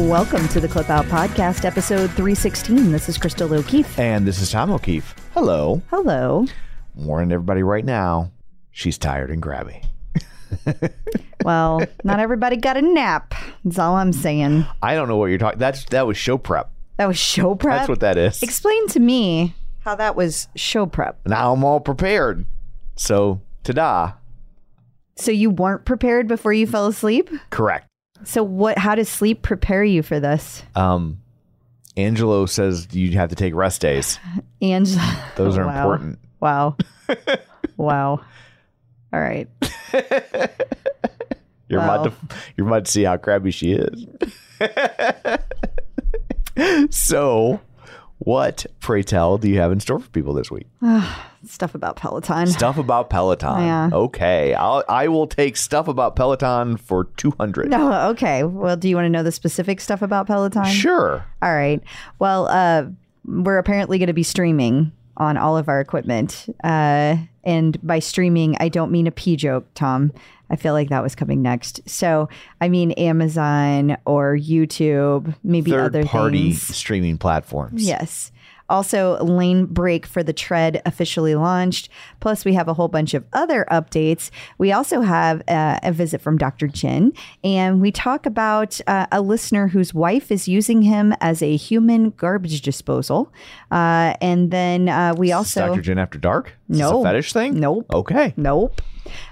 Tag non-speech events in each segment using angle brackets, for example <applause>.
Welcome to the Clip Out Podcast, episode 316. This is Crystal O'Keefe. And this is Tom O'Keefe. Hello. Hello. Warning everybody right now, she's tired and grabby. <laughs> Well, not everybody got a nap. That's all I'm saying. I don't know what you're talking. That's that was show prep. That was show prep. That's what that is. Explain to me how that was show prep. now I'm all prepared. So, ta-da. So you weren't prepared before you fell asleep? Correct. So what how does sleep prepare you for this? Um, Angelo says you have to take rest days. <laughs> And Those are <laughs> Wow. important. Wow. <laughs> wow. All right. You're Wow. about to you're about to see how crabby she is. so, what, pray tell, do you have in store for people this week? Stuff about Peloton. Stuff about Peloton. Yeah. Okay, I'll I will take stuff about Peloton for two hundred. No, okay. Well, do you want to know the specific stuff about Peloton? Sure. All right. Well, uh, we're apparently going to be streaming on all of our equipment. Uh, and by streaming, I don't mean a pee joke, Tom. I feel like that was coming next. So I mean Amazon or YouTube, maybe Third other party things. streaming platforms. Yes. Also, Lanebreak for the Tread officially launched. Plus, we have a whole bunch of other updates. We also have uh, a visit from Dr. Jenn, and we talk about uh, a listener whose wife is using him as a human garbage disposal. Uh, and then uh, we also. Dr. Jenn After Dark? No. a fetish thing? Nope. Okay. Nope.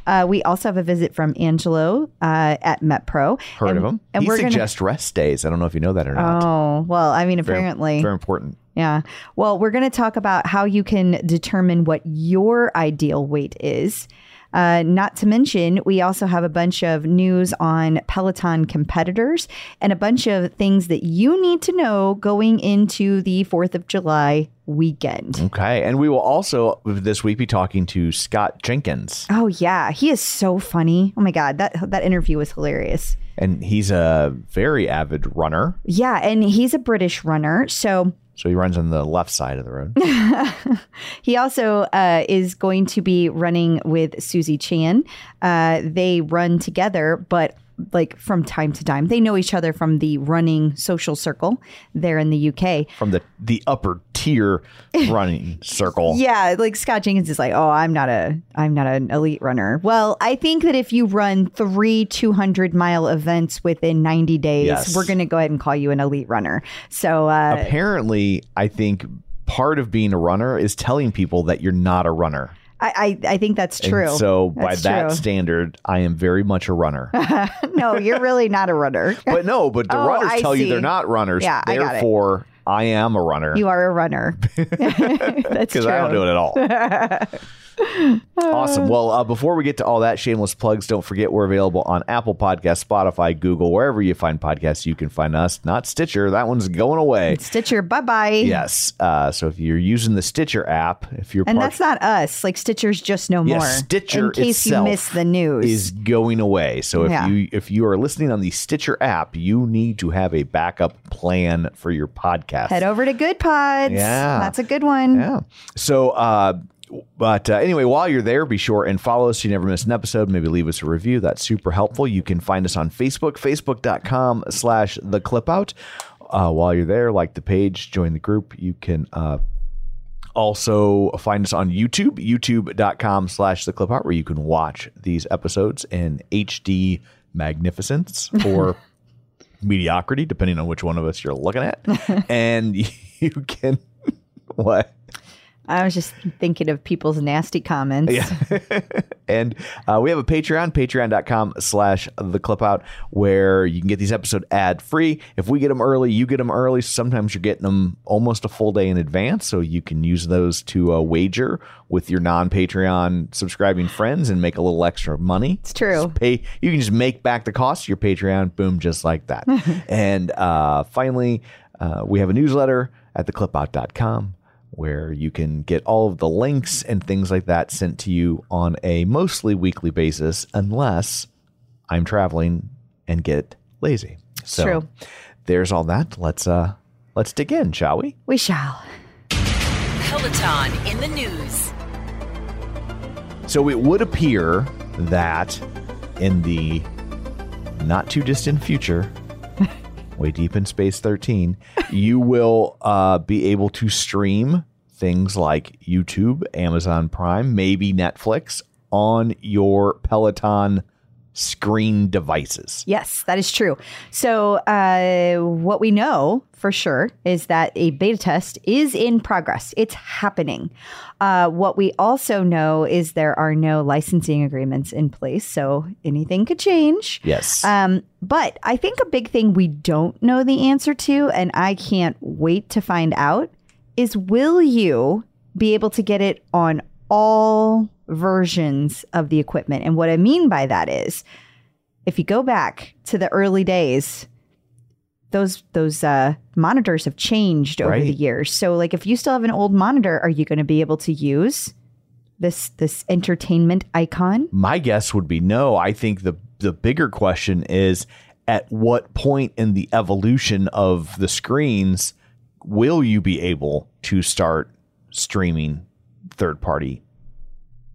Uh, we also have a visit from Angelo uh, at MetPro. Heard and, of him. And he we're gonna- suggests rest days. I don't know if you know that or not. Oh, well, I mean, Very- apparently. Very important. Yeah. Well, we're going to talk about how you can determine what your ideal weight is. Uh, not to mention, we also have a bunch of news on Peloton competitors and a bunch of things that you need to know going into the 4th of July weekend. Okay. And we will also this week be talking to Scott Jenkins. Oh yeah, he is so funny. Oh my god, that that interview was hilarious. And he's a very avid runner. Yeah, and he's a British runner, so So he runs on the left side of the road. <laughs> He also uh, is going to be running with Susie Chan. Uh, they run together, but like from time to time, they know each other from the running social circle there in the UK. from the the upper tier <laughs> running circle. Yeah, like Scott Jenkins is like, oh, I'm not a, I'm not an elite runner. Well, I think that if you run three 200 mile events within 90 days, Yes. we're going to go ahead and call you an elite runner. So, uh, Apparently, I think part of being a runner is telling people that you're not a runner. I, I, I think that's And true. so by That's that true. standard, I am very much a runner. <laughs> no, you're really not a runner. <laughs> but no, but the <laughs> Oh, runners I tell you they're not runners. Yeah, I got it. Therefore, I am a runner You are a runner. That's true. because I don't do it at all. Awesome. Well, uh, before we get to all that, shameless plugs, don't forget we're available on Apple Podcasts, Spotify, Google, wherever you find podcasts, you can find us. Not Stitcher. That one's going away. Stitcher, bye bye. Yes. Uh, so if you're using the Stitcher app, if you're And part- that's not us. Like Stitcher's just no Yes, more. Stitcher in case you miss the news. is going away. So if Yeah. you if you are listening on the Stitcher app, you need to have a backup plan for your podcast. Head over to Goodpods. Yeah. That's a good one. Yeah. So, uh, but uh, anyway, while you're there, be sure and follow us so you never miss an episode. Maybe leave us a review. That's super helpful. You can find us on Facebook, facebook.com slash the clip out. Uh, while you're there, like the page, join the group. You can uh, also find us on YouTube, youtube.com slash the clip out, where you can watch these episodes in HD magnificence <laughs> or mediocrity, depending on which one of us you're looking at. <laughs> and <laughs> you can, what? I was just thinking of people's nasty comments. Yeah. <laughs> and uh, we have a patreon patreon.com slash the clip out where you can get these episodes ad free if we get them early you get them early sometimes you're getting them almost a full day in advance so you can use those to uh, wager with your non-patreon subscribing friends and make a little extra money It's true. Just pay you can just make back the cost of your patreon boom just like that <laughs> and uh, finally uh, we have a newsletter at theclipout.com where you can get all of the links and things like that sent to you on a mostly weekly basis unless i'm traveling and get lazy so true. there's all that let's uh let's dig in shall we We shall. Peloton in the news. So it would appear that in the not too distant future, way deep in space 13, you will uh, be able to stream things like YouTube, Amazon Prime, maybe Netflix on your Peloton screen devices. Yes, that is true. So, uh, what we know for sure is that a beta test is in progress. It's happening. Uh, what we also know is there are no licensing agreements in place, so anything could change. Yes. Um, but I think a big thing we don't know the answer to, and I can't wait to find out, is will you be able to get it on all versions of the equipment? And what I mean by that is, if you go back to the early days, those those uh, monitors have changed over Right. the years. So, like, if you still have an old monitor, are you going to be able to use this this entertainment icon? My guess would be no. I think the the bigger question is at what point in the evolution of the screens will you be able to start streaming third party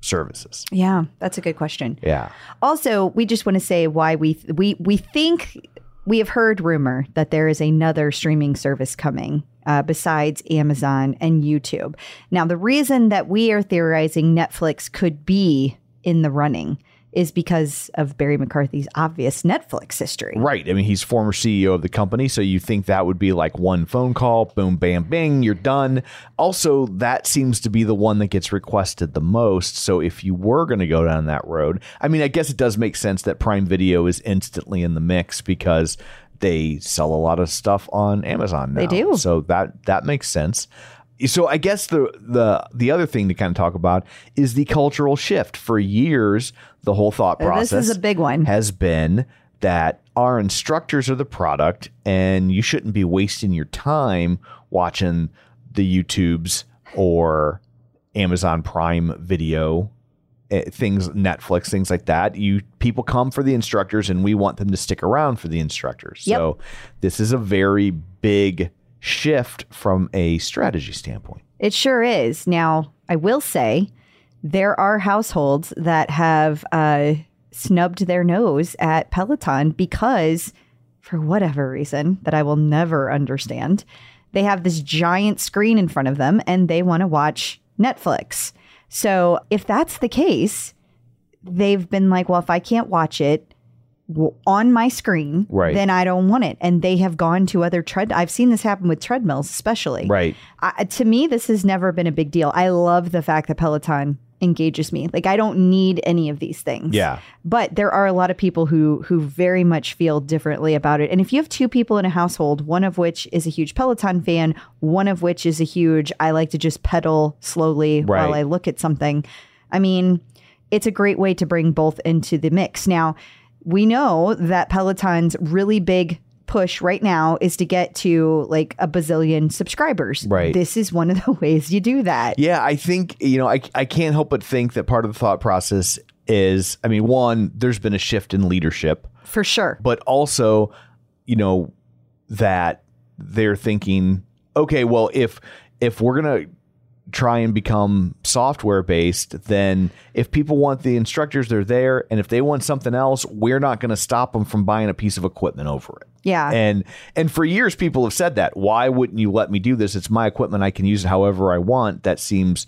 services? Yeah, that's a good question. Yeah. Also, we just want to say why we we we think we have heard rumor that there is another streaming service coming uh, besides Amazon and YouTube. Now, the reason that we are theorizing Netflix could be in the running is because of Barry McCarthy's obvious Netflix history. Right. I mean, he's former CEO of the company, so you think that would be like one phone call, boom, bam, bing, you're done. Also, that seems to be the one that gets requested the most. So if you were going to go down that road, I mean, I guess it does make sense that Prime Video is instantly in the mix because they sell a lot of stuff on Amazon now. They do. So that that makes sense. So I guess the the the other thing to kind of talk about is the cultural shift. For years, the whole thought process This is a big one. has been that our instructors are the product and you shouldn't be wasting your time watching the YouTubes or Amazon Prime video eh, things Netflix things like that you people come for the instructors and we want them to stick around for the instructors Yep. so this is a very big shift from a strategy standpoint It sure is. Now, I will say there are households that have uh, snubbed their nose at Peloton because, for whatever reason that I will never understand, they have this giant screen in front of them and they want to watch Netflix. So, if that's the case, they've been like, well, if I can't watch it, on my screen, Right. then I don't want it. And they have gone to other tread. I've seen this happen with treadmills, especially. right I, uh, to me, this has never been a big deal. I love the fact that Peloton engages me. Like I don't need any of these things. Yeah. But there are a lot of people who who very much feel differently about it. And if you have two people in a household, one of which is a huge Peloton fan, one of which is a huge I like to just pedal slowly while I look at something, I mean, it's a great way to bring both into the mix. Now, we know that Peloton's really big push right now is to get to like a bazillion subscribers. Right. This is one of the <laughs> ways you do that. Yeah, I think, you know, I, I can't help but think that part of the thought process is, I mean, one, there's been a shift in leadership, For sure. but also, you know, that they're thinking, okay, well, if if we're gonna try and become software based, then if people want the instructors, they're there, and if they want something else, we're not going to stop them from buying a piece of equipment over it. Yeah. And and for years people have said that. Why wouldn't you let me do this? It's my equipment. I can use it however I want. That seems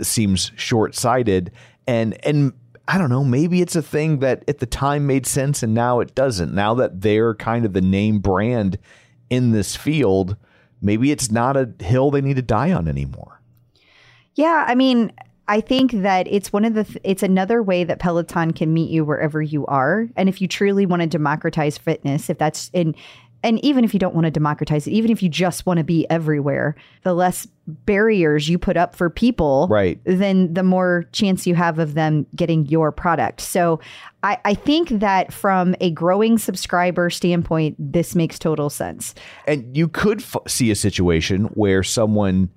seems short-sighted and and I don't know, maybe it's a thing that at the time made sense and now it doesn't. Now that they're kind of the name brand in this field, maybe it's not a hill they need to die on anymore. Yeah, I mean, I think that it's one of the th- it's another way that Peloton can meet you wherever you are. And if you truly want to democratize fitness, if that's in and even if you don't want to democratize it, even if you just want to be everywhere, the less barriers you put up for people, Right. then the more chance you have of them getting your product. So I, I think that from a growing subscriber standpoint, this makes total sense. And you could f- see a situation where someone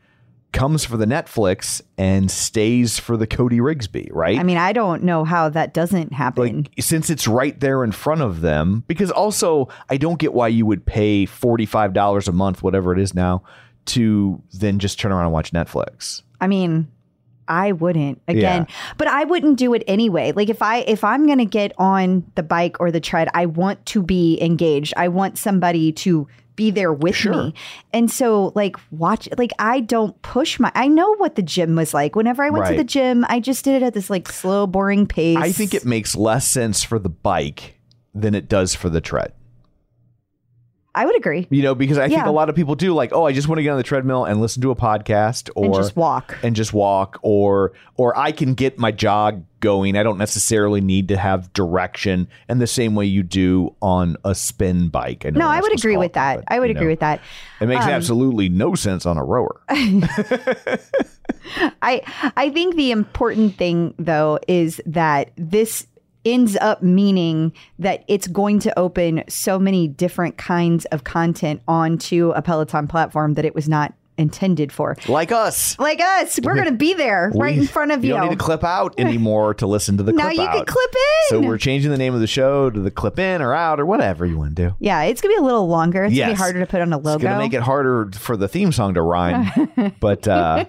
comes for the Netflix and stays for the Cody Rigsby, right? I mean, I don't know how that doesn't happen. like since it's right there in front of them because also i don't get why you would pay $45 a month whatever it is now to then just turn around and watch netflix I mean, I wouldn't again, but I wouldn't do it anyway. Like if I if I'm going to get on the bike or the tread, I want to be engaged. I want somebody to be there with Sure. me. And so like watch like I don't push my I know what the gym was like. Whenever I went to the gym, I just did it at this like slow boring pace. i think it makes less sense for the bike than it does for the tread I would agree. you know because i think a lot of people do like oh i just want to get on the treadmill and listen to a podcast or And just walk. and just walk or or i can get my jog going i don't necessarily need to have direction in the same way you do on a spin bike I know No, I would agree with it that. I would agree know. with that. It makes um, absolutely no sense on a rower. <laughs> I I think the important thing though is that this ends up meaning that it's going to open so many different kinds of content onto a Peloton platform that it was not intended for. like us. Like us, we're going to be there right We- in front of you. You don't need to clip out anymore to listen to the now clip you out. can clip in. So we're changing the name of the show to the clip in or out or whatever you want to do. yeah, it's going to be a little longer. It's going to be harder to put on a logo. It's going to make it harder for the theme song to rhyme. <laughs> but uh,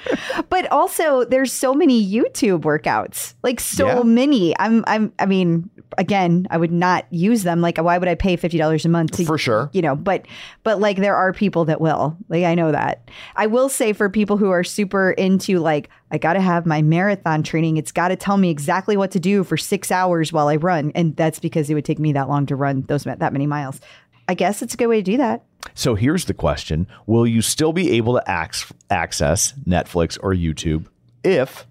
<laughs> but also there's so many YouTube workouts. Like so Yeah. many. I'm I'm I mean, again, I would not use them. Like why would I pay $50 a month to For sure. You know, but but like there are people that will. Like I know that. I will say for people who are super into like I got to have my marathon training. It's got to tell me exactly what to do for 6 hours while I run and that's because it would take me that long to run those that many miles. I guess it's a good way to do that. So here's the question Will you still be able to ac- access Netflix or YouTube if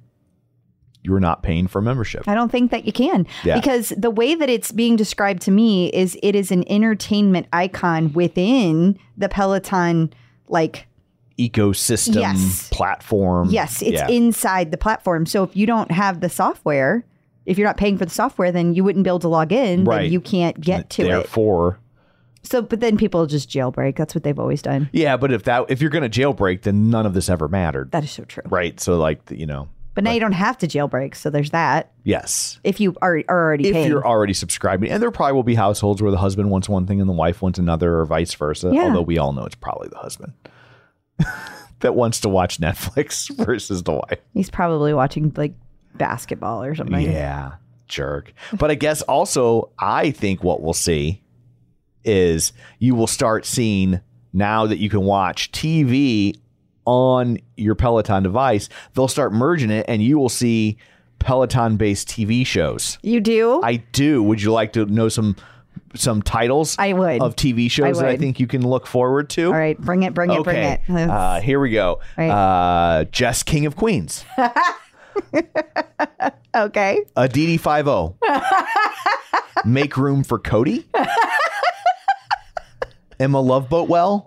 you're not paying for membership? I don't think that you can Yeah. because the way that it's being described to me is it is an entertainment icon within the Peloton like Ecosystem Yes. platform. yes, it's Yeah. inside the platform. So if you don't have the software, if you're not paying for the software, then you wouldn't be able to log in. Right. Then you can't get to it. Therefore, So but then people just jailbreak. That's what they've always done. Yeah, but if that if you're going to jailbreak, then none of this ever mattered, That is so true. right? So like you know, But now you don't have to jailbreak. So there's that. yes. If you are, are already If paying. you're already subscribing, and there probably will be households where the husband wants one thing and the wife wants another, or vice versa. Yeah. Although we all know it's probably the husband <laughs> that wants to watch Netflix <laughs> versus the wife. He's probably watching like basketball or something. Yeah, jerk. But I guess also, I think what we'll see is you will start seeing now that you can watch TV on your Peloton device, they'll start merging it and you will see Peloton based TV shows. You do? I do. Would you like to know some some titles I would. of TV shows that I think you can look forward to? All right, bring it, bring it, bring it. Uh, here we go. Right. Uh, Jess King of Queens. <laughs> okay. Five O. <laughs> Make room for Cody. <laughs> Emma Loveboat Well.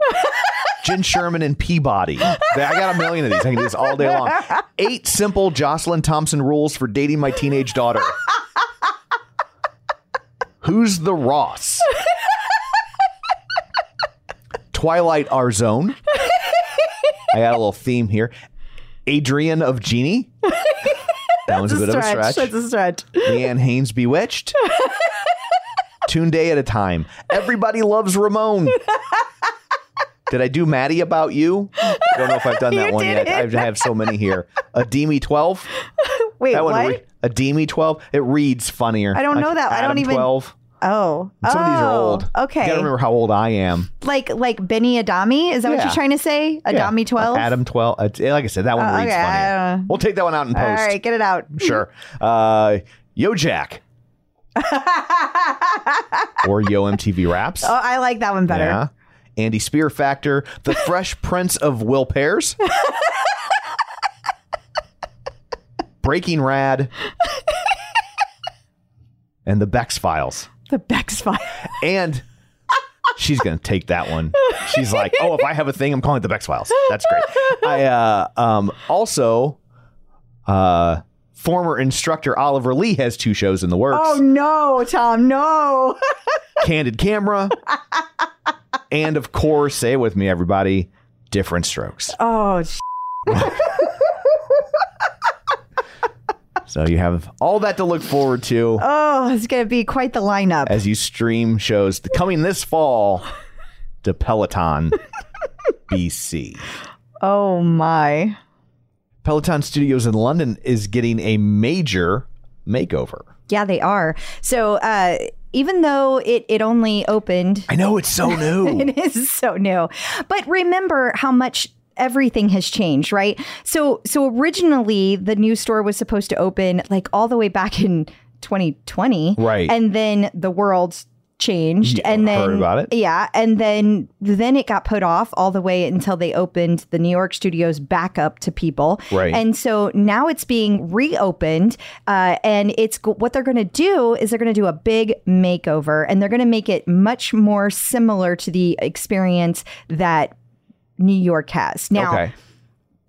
Jenn Sherman and Peabody. I got a million of these. I can do this all day long. Eight simple Jocelyn Thompson rules for dating my teenage daughter. Who's the Ross? Twilight Our Zone. I got a little theme here. Adrian of Genie. That one's a bit of a stretch. That's a stretch. Leanne Haynes Bewitched. Tune Day at a time. Everybody loves Ramon. <laughs> Did I do Maddie about you? I don't know if I've done <laughs> that You one yet. didn't. I have so many here. A Demi 12. <laughs> Wait, That one. what? Re- a Demi 12. It reads funnier. I don't know Like that. I don't even- 12. oh, Some of these are Oh, old. You Okay, gotta remember how old I am. like like Benny Adami. Is that what you're trying to say? Adami Yeah. twelve. Adam 12. Uh, like I said, that one Oh, reads okay, funnier. We'll take that one out in post. All right, get it out. Sure. Uh, Yo Jack. <laughs> or Yo MTV Raps. Oh, I like that one better. Yeah. Andy Speer Factor, The Fresh <laughs> Prince of Will Pears, <laughs> Breaking Rad, and The Bex Files. The Bex file. And she's going to take that one. She's like, oh, if I have a thing, I'm calling it The Bex Files. That's great. I uh, um, also, uh, former instructor Oliver Lee has two shows in the works. Oh no, Tom, no. <laughs> Candid Camera, and of course, say it with me, everybody, Different Strokes. oh, sh- <laughs> So you have all that to look forward to oh, it's gonna be quite the lineup. as you stream shows coming this fall to Peloton, BC. <laughs> Oh my. Peloton Studios in London is getting a major makeover. Yeah, they are. So uh, even though it it only opened I know it's so new. <laughs> It is so new. But remember how much everything has changed, right? So so originally the new store was supposed to open like all the way back in 2020. Right. And then the world changed Yeah, and then heard about it. yeah and then then it got put off all the way until they opened the new york studios back up to people Right. and so now it's being reopened uh, and it's what they're going to do is they're going to do a big makeover and they're going to make it much more similar to the experience that new york has now okay.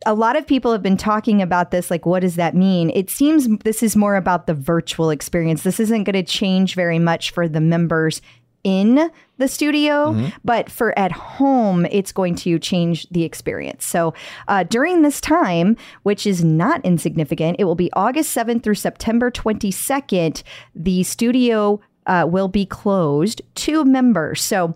A lot of people have been talking about this like what does that mean? It seems this is more about the virtual experience. This isn't going to change very much for the members in the studio but for at home it's going to change the experience. So uh, during this time which is not insignificant it will be august 7th through september 22nd the studio uh, will be closed to members. So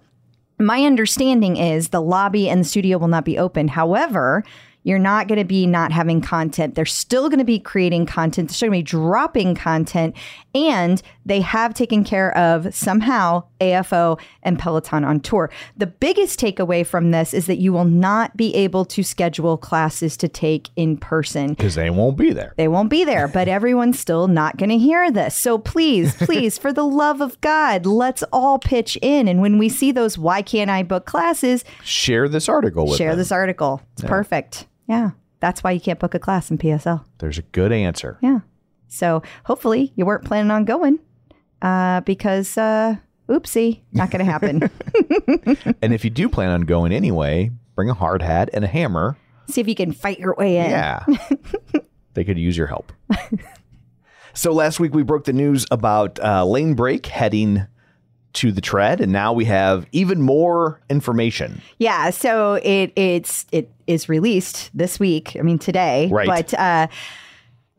my understanding is the lobby and the studio will not be open. However, you're not going to be not having content. They're still going to be creating content. They're still going to be dropping content. And they have taken care of somehow AFO and Peloton on tour. The biggest takeaway from this is that you will not be able to schedule classes to take in person. Because they won't be there. They won't be there, but everyone's still not going to hear this. So please, <laughs> please, for the love of God, let's all pitch in. And when we see those, why can't I book classes? Share this article with Share them. this article. It's perfect. Yeah. That's why you can't book a class in PSL. There's a good answer. Yeah. So hopefully you weren't planning on going uh, because, uh, oopsie, not going to happen. <laughs> And if you do plan on going anyway, bring a hard hat and a hammer. see if you can fight your way in. Yeah. <laughs> they could use your help. so last week we broke the news about uh, Lanebreak heading to the tread, and now we have even more information. Yeah, so it it's it is released this week. I mean today. Right. But uh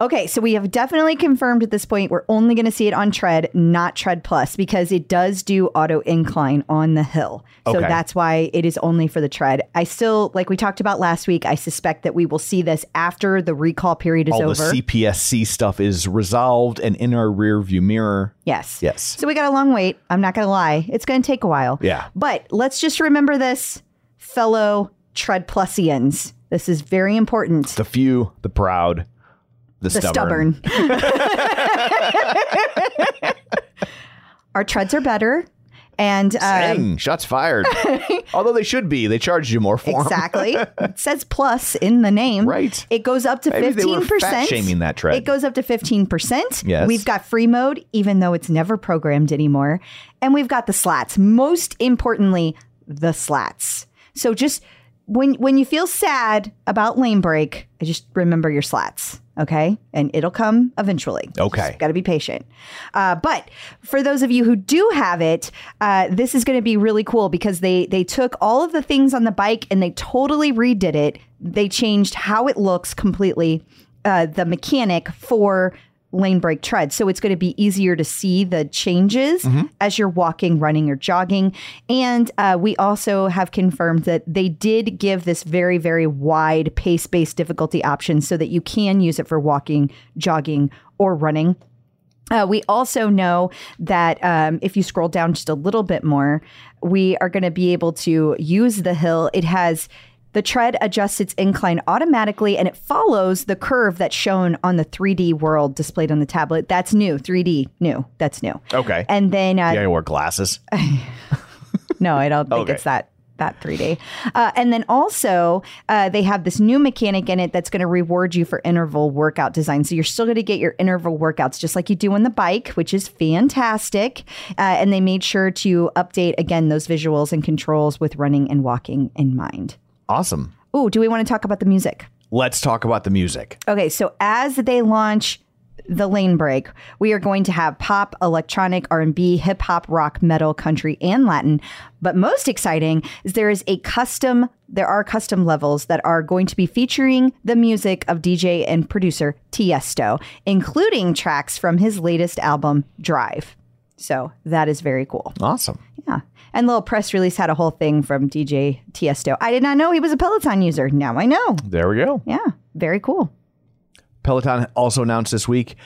Okay, so we have definitely confirmed at this point we're only going to see it on tread, not tread plus, because it does do auto incline on the hill. So Okay. that's why it is only for the tread. I still, like we talked about last week, I suspect that we will see this after the recall period is All over. the CPSC stuff is resolved and in our rear view mirror. yes. Yes. So we got a long wait. I'm not going to lie. It's going to take a while. Yeah. But let's just remember this, fellow tread plusians. This is very important. The few, the proud, the, the stubborn. stubborn. <laughs> Our treads are better. And um, shots fired. <laughs> Although they should be. They charged you more for exactly, it <laughs> says plus in the name. Right. It goes up to Maybe they were fifteen percent. fat-shaming that tread. It goes up to fifteen percent. Yes. We've got free mode, even though it's never programmed anymore, and we've got the slats. Most importantly, the slats. So just when when you feel sad about Lanebreak, I just remember your slats, okay? And it'll come eventually. Okay. got to be patient. Uh, but for those of you who do have it, uh, this is going to be really cool because they they took all of the things on the bike and they totally redid it. They changed how it looks completely. Uh, the mechanic for Lanebreak tread. So it's going to be easier to see the changes as you're walking, running, or jogging. And uh, we also have confirmed that they did give this very, very wide pace based difficulty option so that you can use it for walking, jogging, or running. Uh, we also know that um, if you scroll down just a little bit more, we are going to be able to use the hill. It has the tread adjusts its incline automatically and it follows the curve that's shown on the 3D world displayed on the tablet. That's new. 3D, new. That's new. Okay. And then uh, yeah, I wear glasses. <laughs> no, I don't think Okay. it's that that 3D. Uh, and then also, uh, they have this new mechanic in it that's going to reward you for interval workout design. So you're still going to get your interval workouts just like you do on the bike, which is fantastic. Uh, and they made sure to update again those visuals and controls with running and walking in mind. Awesome. Ooh, do we want to talk about the music? Let's talk about the music. Okay, so as they launch the Lanebreak, we are going to have pop, electronic, R&B, hip hop, rock, metal, country, and Latin. But most exciting is there is a custom there are custom levels that are going to be featuring the music of DJ and producer Tiesto, including tracks from his latest album Drive. So that is very cool. Awesome. Yeah. And little press release had a whole thing from DJ Tiesto. I did not know he was a Peloton user. Now I know. There we go. Yeah. Very cool. Peloton also announced this week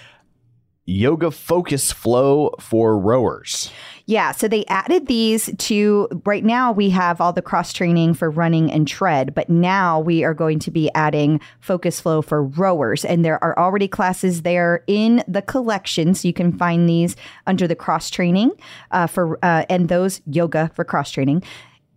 yoga focus flow for rowers. Yeah, so they added these to right now we have all the cross training for running and tread, but now we are going to be adding focus flow for rowers and there are already classes there in the collection so you can find these under the cross training uh, for uh, and those yoga for cross training.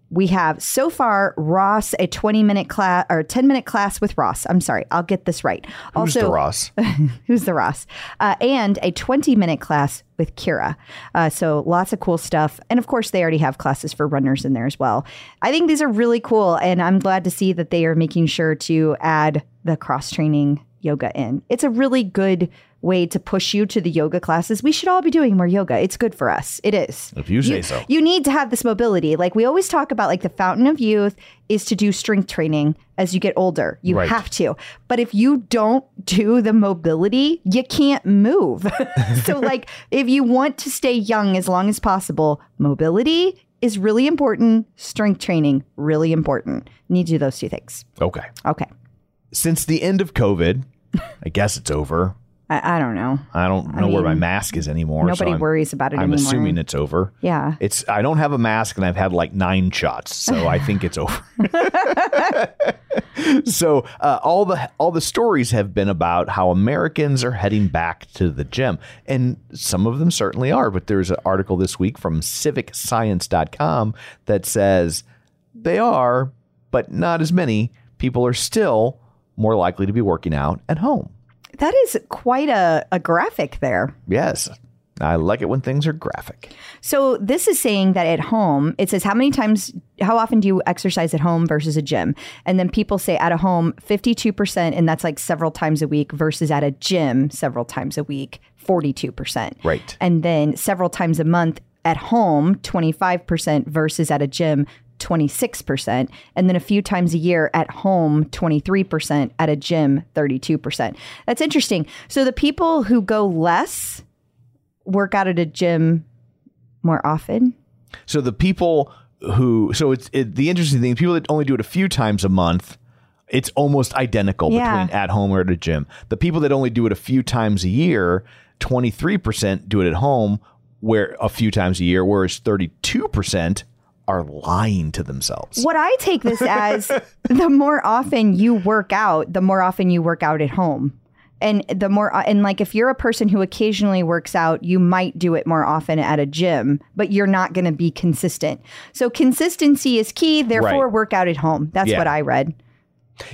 We have so far Ross a 20 minute class or 10 minute class with Ross. I'm sorry, I'll get this right. Who's the Ross? <laughs> who's the Ross, uh, and a 20 minute class with Kirra. Uh, so lots of cool stuff. And of course, they already have classes for runners in there as well. I think these are really cool. And I'm glad to see that they are making sure to add the cross training yoga in. It's a really good way to push you to the yoga classes. We should all be doing more yoga. It's good for us. It is. If you say so. You need to have this mobility. Like we always talk about like the fountain of youth is to do strength training as you get older. You Right. have to. But if you don't do the mobility, you can't move. <laughs> so like if you want to stay young as long as possible, mobility is really important, strength training really important. Need to do those two things. Okay. Okay. Since the end of COVID, I guess it's over. I, I don't know. I don't know where my mask is anymore. so Nobody I'm- worries about it I'm anymore. assuming it's over. Yeah. It's I don't have a mask and I've had like nine shots, so I think it's over. <laughs> so uh, all the all the stories have been about how Americans are heading back to the gym, and some of them certainly are. But there's an article this week from CivicScience.com that says they are, but not as many people are still more likely to be working out at home. That is quite a, a graphic there. Yes, I like it when things are graphic. So this is saying that at home, it says how many times, how often do you exercise at home versus a gym? And then people say at a home, 52%, and that's like several times a week versus at a gym several times a week, 42%. Right. And then several times a month at home, 25% versus at a gym, 26%. And then a few times a year at home, 23%, at a gym, 32%. That's interesting. So the people who go less work out at a gym more often. So the people who so it's it, the interesting thing people that only do it a few times a month it's almost identical Yeah. between at home or at a gym. The people that only do it a few times a year, 23% do it at home where a few times a year whereas 32% are lying to themselves. What I take this as <laughs> the more often you work out, the more often you work out at home. And the more, and like if you're a person who occasionally works out, you might do it more often at a gym, but you're not going to be consistent. So consistency is key. Therefore, Right. work out at home. That's Yeah. what I read.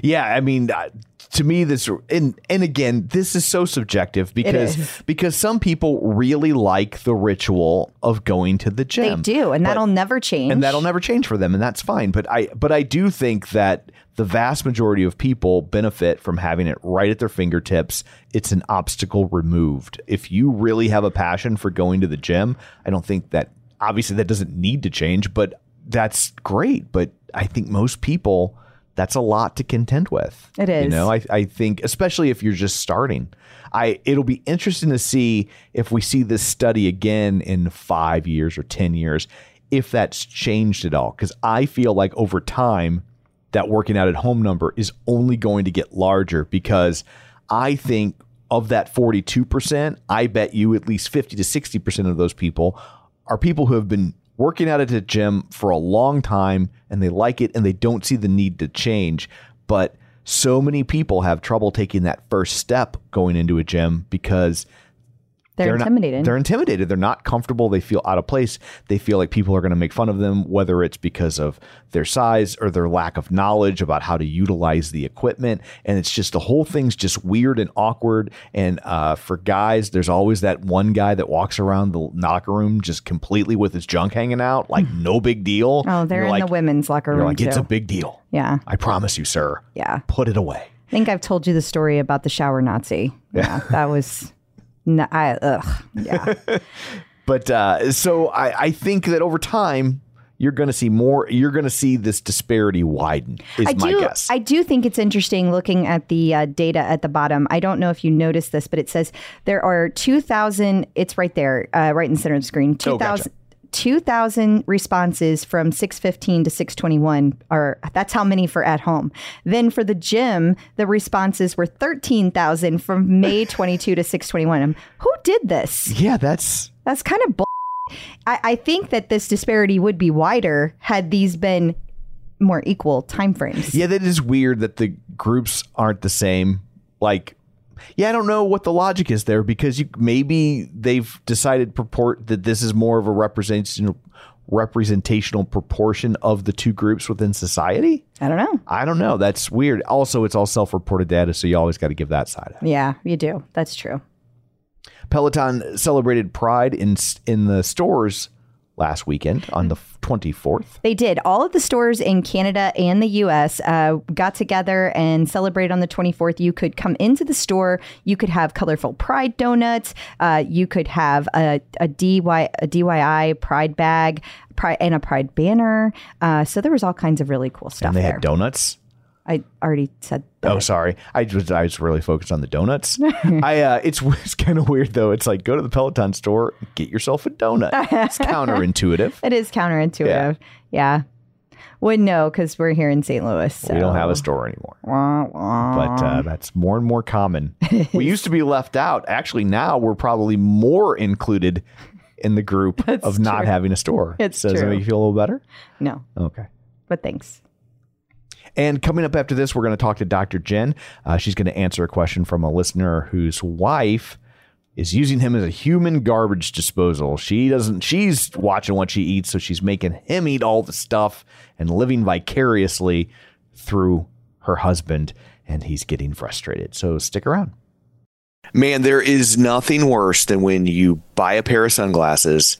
Yeah, I mean uh, to me this and and again this is so subjective because because some people really like the ritual of going to the gym. They do, and But- that'll never change. and that'll never change for them and that's fine. But i but i do think that the vast majority of people benefit from having it right at their fingertips. It's an obstacle removed. If you really have a passion for going to the gym i don't think that obviously that doesn't need to change but that's great. But i think most people that's a lot to contend with It is. you know I, I think especially if you're just starting i it'll be interesting to see if we see this study again in five years or ten years if that's changed at all because i feel like over time that working out at home number is only going to get larger because i think of that 42% i bet you at least 50 to 60% of those people are people who have been working out at a gym for a long time and they like it and they don't see the need to change. But so many people have trouble taking that first step going into a gym because they're, not- intimidated. they're intimidated. They're not comfortable. They feel out of place. They feel like people are going to make fun of them, whether it's because of their size or their lack of knowledge about how to utilize the equipment. And it's just the whole thing's just weird and awkward. And uh, for guys, there's always that one guy that walks around the locker room just completely with his junk hanging out, like <sighs> no big deal. oh, they're You're in like- the women's locker You're room like, too. it's a big deal. yeah, I promise you, sir. yeah. Put it away. I think I've told you the story about the shower Nazi. <laughs> Yeah, that was. No, I ugh. Yeah, <laughs> But uh, so I, I think that over time you're going to see more. You're going to see this disparity widen. Is I my do. guess. I do think it's interesting looking at the uh, data at the bottom. I don't know if you noticed this, but it says there are two thousand. It's right there, uh, right in the center of the screen. Two Oh, gotcha. Thousand. 2000 responses from 615 to 621 are that's how many for at home then for the gym the responses were 13000 from may <laughs> 22 to 621 Um, who did this yeah, that's that's kind of bull. I, I think that this disparity would be wider had these been more equal timeframes. yeah. That is weird that the groups aren't the same. Like, yeah, I don't know what the logic is there because you maybe they've decided purport that this is more of a representation representational proportion of the two groups within society. I don't know. I don't know. That's weird. Also, it's all self-reported data, so you always got to give that side. Yeah, you do. That's true. Peloton celebrated Pride in in the stores last weekend on the 24th. They did. All of the stores in Canada and the US uh, got together and celebrated on the 24th. You could come into the store. You could have colorful Pride donuts. Uh, you could have a, a, DY, a DYI Pride bag Pride, and a Pride banner. Uh, so there was all kinds of really cool stuff And they there. had donuts. I already said Oh, sorry. I was I was really focused on the donuts. <laughs> I uh, it's <laughs> it's kind of weird though. It's like go to the Peloton store, get yourself a donut. It's <laughs> counterintuitive. It is counterintuitive. Yeah. Wouldn't know because we're here in St. Louis. So. We don't have a store anymore, Wah, wah. but uh, that's more and more common. we used to be left out. Actually, now we're probably more included in the group of not having a store. It's so does that make you feel a little better? no, Okay. but thanks. And coming up after this, we're going to talk to Dr. Jenn. Uh, she's going to answer a question from a listener whose wife is using him as a human garbage disposal. She doesn't, she's watching what she eats, so she's making him eat all the stuff and living vicariously through her husband, and he's getting frustrated. So stick around. Man, there is nothing worse than when you buy a pair of sunglasses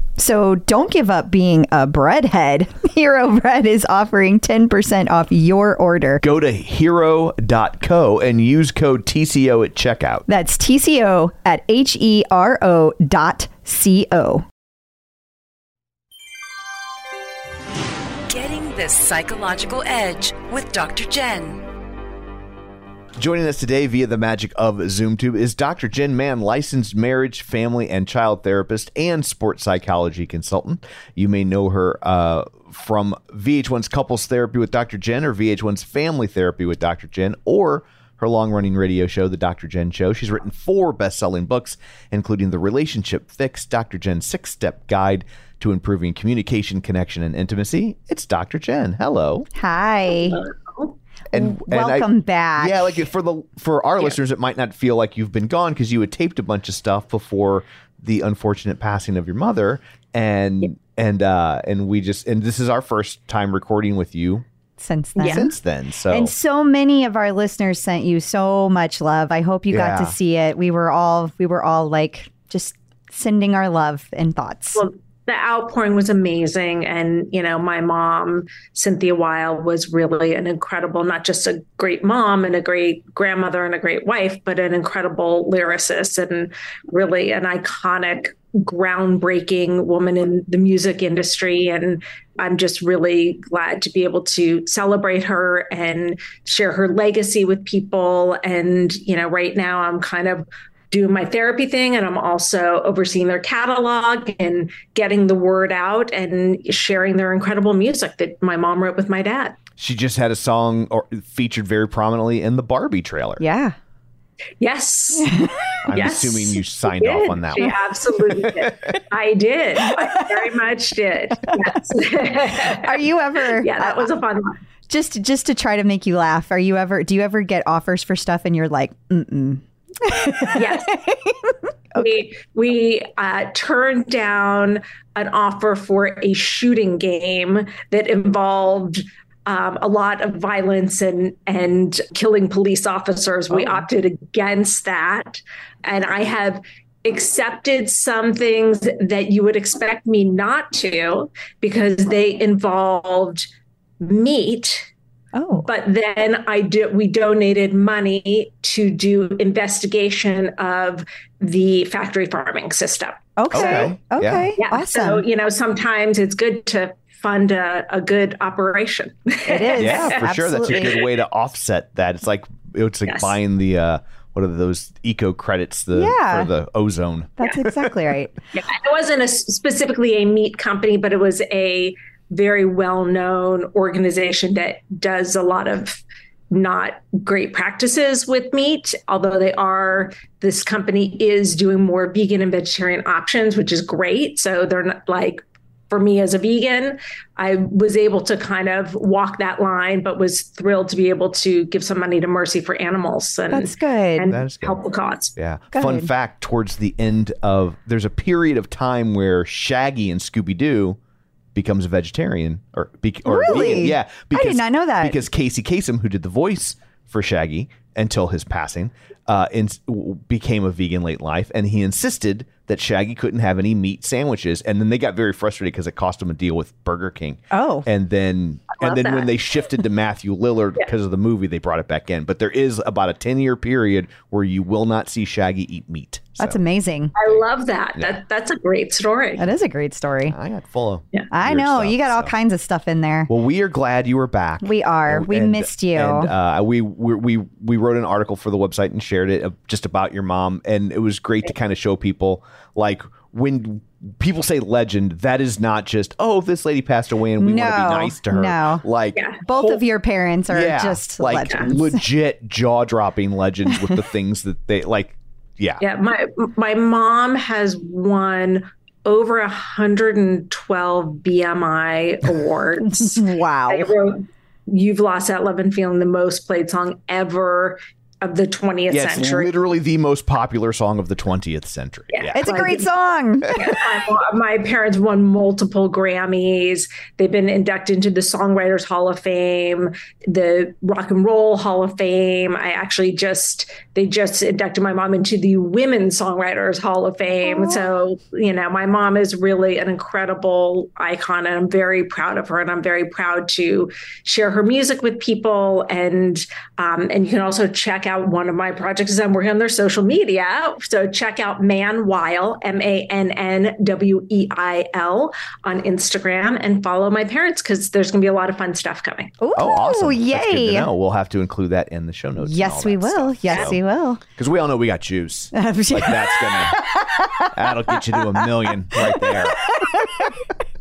So don't give up being a breadhead. <laughs> Hero Bread is offering 10% off your order. Go to hero.co and use code TCO at checkout. That's TCO at H E R O dot C O. Getting the psychological edge with Dr. Jenn. Joining us today via the magic of ZoomTube is Dr. Jenn Mann, licensed marriage, family, and child therapist and sports psychology consultant. You may know her uh, from VH1's Couples Therapy with Dr. Jenn or VH1's Family Therapy with Dr. Jenn or her long running radio show, The Dr. Jenn Show. She's written four best selling books, including The Relationship Fix, Dr. Jenn's Six Step Guide to Improving Communication, Connection, and Intimacy. It's Dr. Jenn. Hello. Hi. And, and I- Welcome back. Yeah, like for the for our listeners, it might not feel like you've been gone because you had taped a bunch of stuff before the unfortunate passing of your mother, and and uh and we just and this is our first time recording with you Since then. since then. So And so many of our listeners sent you so much love. I hope you got to see it. We were all we were all like just sending our love and thoughts. Well, the outpouring was amazing. And, you know, my mom, Cynthia Weil, was really an incredible, not just a great mom and a great grandmother and a great wife, but an incredible lyricist and really an iconic, groundbreaking woman in the music industry. And I'm just really glad to be able to celebrate her and share her legacy with people. And, you know, right now I'm kind of doing my therapy thing and I'm also overseeing their catalog and getting the word out and sharing their incredible music that my mom wrote with my dad. she just had a song or featured very prominently in the Barbie trailer. yeah. Yes. <laughs> I'm yes, assuming you signed off on that She one. absolutely did. I did. I very much did. Yes. <laughs> Are you ever yeah, that was a fun one. just just to try to make you laugh? Are you ever do you ever get offers for stuff and you're like, mm Yes. <laughs> We we uh, turned down an offer for a shooting game that involved um, a lot of violence and and killing police officers. We opted against that, and I have accepted some things that you would expect me not to because they involved meat Oh. but then I did we donated money to do investigation of the factory farming system. Okay. Okay. Okay. Yeah. Awesome. So, you know, sometimes it's good to fund a, a good operation. it is. Yeah, for sure. That's a good way to offset that. It's like it's like Yes. buying the uh what are those eco credits the Yeah. for the ozone. That's exactly right. <laughs> Yeah, it wasn't a, specifically a meat company, but it was a very well known organization that does a lot of not great practices with meat, although they are, this company is doing more vegan and vegetarian options, which is great. So they're not like, for me as a vegan, I was able to kind of walk that line, but was thrilled to be able to give some money to Mercy for Animals and, That's good. and That is good. help the cause. Yeah. Go Fun ahead. fact towards the end of there's a period of time where Shaggy and Scooby Doo becomes a vegetarian or, be, or Really? vegan. Yeah. I did not know that. Because Casey Kasem, who did the voice for Shaggy, until his passing, uh, and became a vegan late in life, and he insisted that Shaggy couldn't have any meat sandwiches, and then they got very frustrated because it cost him a deal with Burger King. Oh. and then and then when they shifted to Matthew Lillard <laughs> because of the movie, they brought it back in. But there is about a ten year period where you will not see Shaggy eat meat. That's So, amazing. I love that. That that's a great story. That is a great story. I got full of. Yeah. I know. stuff, you got all so. kinds of stuff in there. Well, we are glad you were back. We are. We missed you. And uh, we, we we we wrote an article for the website and shared it uh, just about your mom, and it was great to kind of show people like when people say legend, that is not just oh this lady passed away and we want to No, be nice to her. no. like Yeah. Both whole- of your parents are yeah, just like legends. legit jaw dropping legends with the <laughs> things that they like. Yeah, Yeah, my my mom has won over 112 BMI <laughs> awards. wow. I wrote "You've Lost That Lovin' Feeling," the most played song ever of the 20th yeah, it's century. literally the most popular song of the 20th century. Yeah. It's a great song. <laughs> my, my parents won multiple Grammys. They've been inducted into the Songwriters Hall of Fame, the Rock and Roll Hall of Fame. I actually just they just inducted my mom into the Women's Songwriters Hall of Fame. So you know, my mom is really an incredible icon, and I'm very proud of her, and I'm very proud to share her music with people. And um, and you can also check out one of my projects. Is I'm working on their social media, so check out Mann Weil, M A N N W E I L, on Instagram, and follow my parents because there's going to be a lot of fun stuff coming. Ooh, Oh, awesome! That's good to Yay. know. We'll have to include that in the show notes. Yes, we will. Yes, we will. Because we all know we got juice. <laughs> like that's gonna that'll get you to a million right there. <laughs>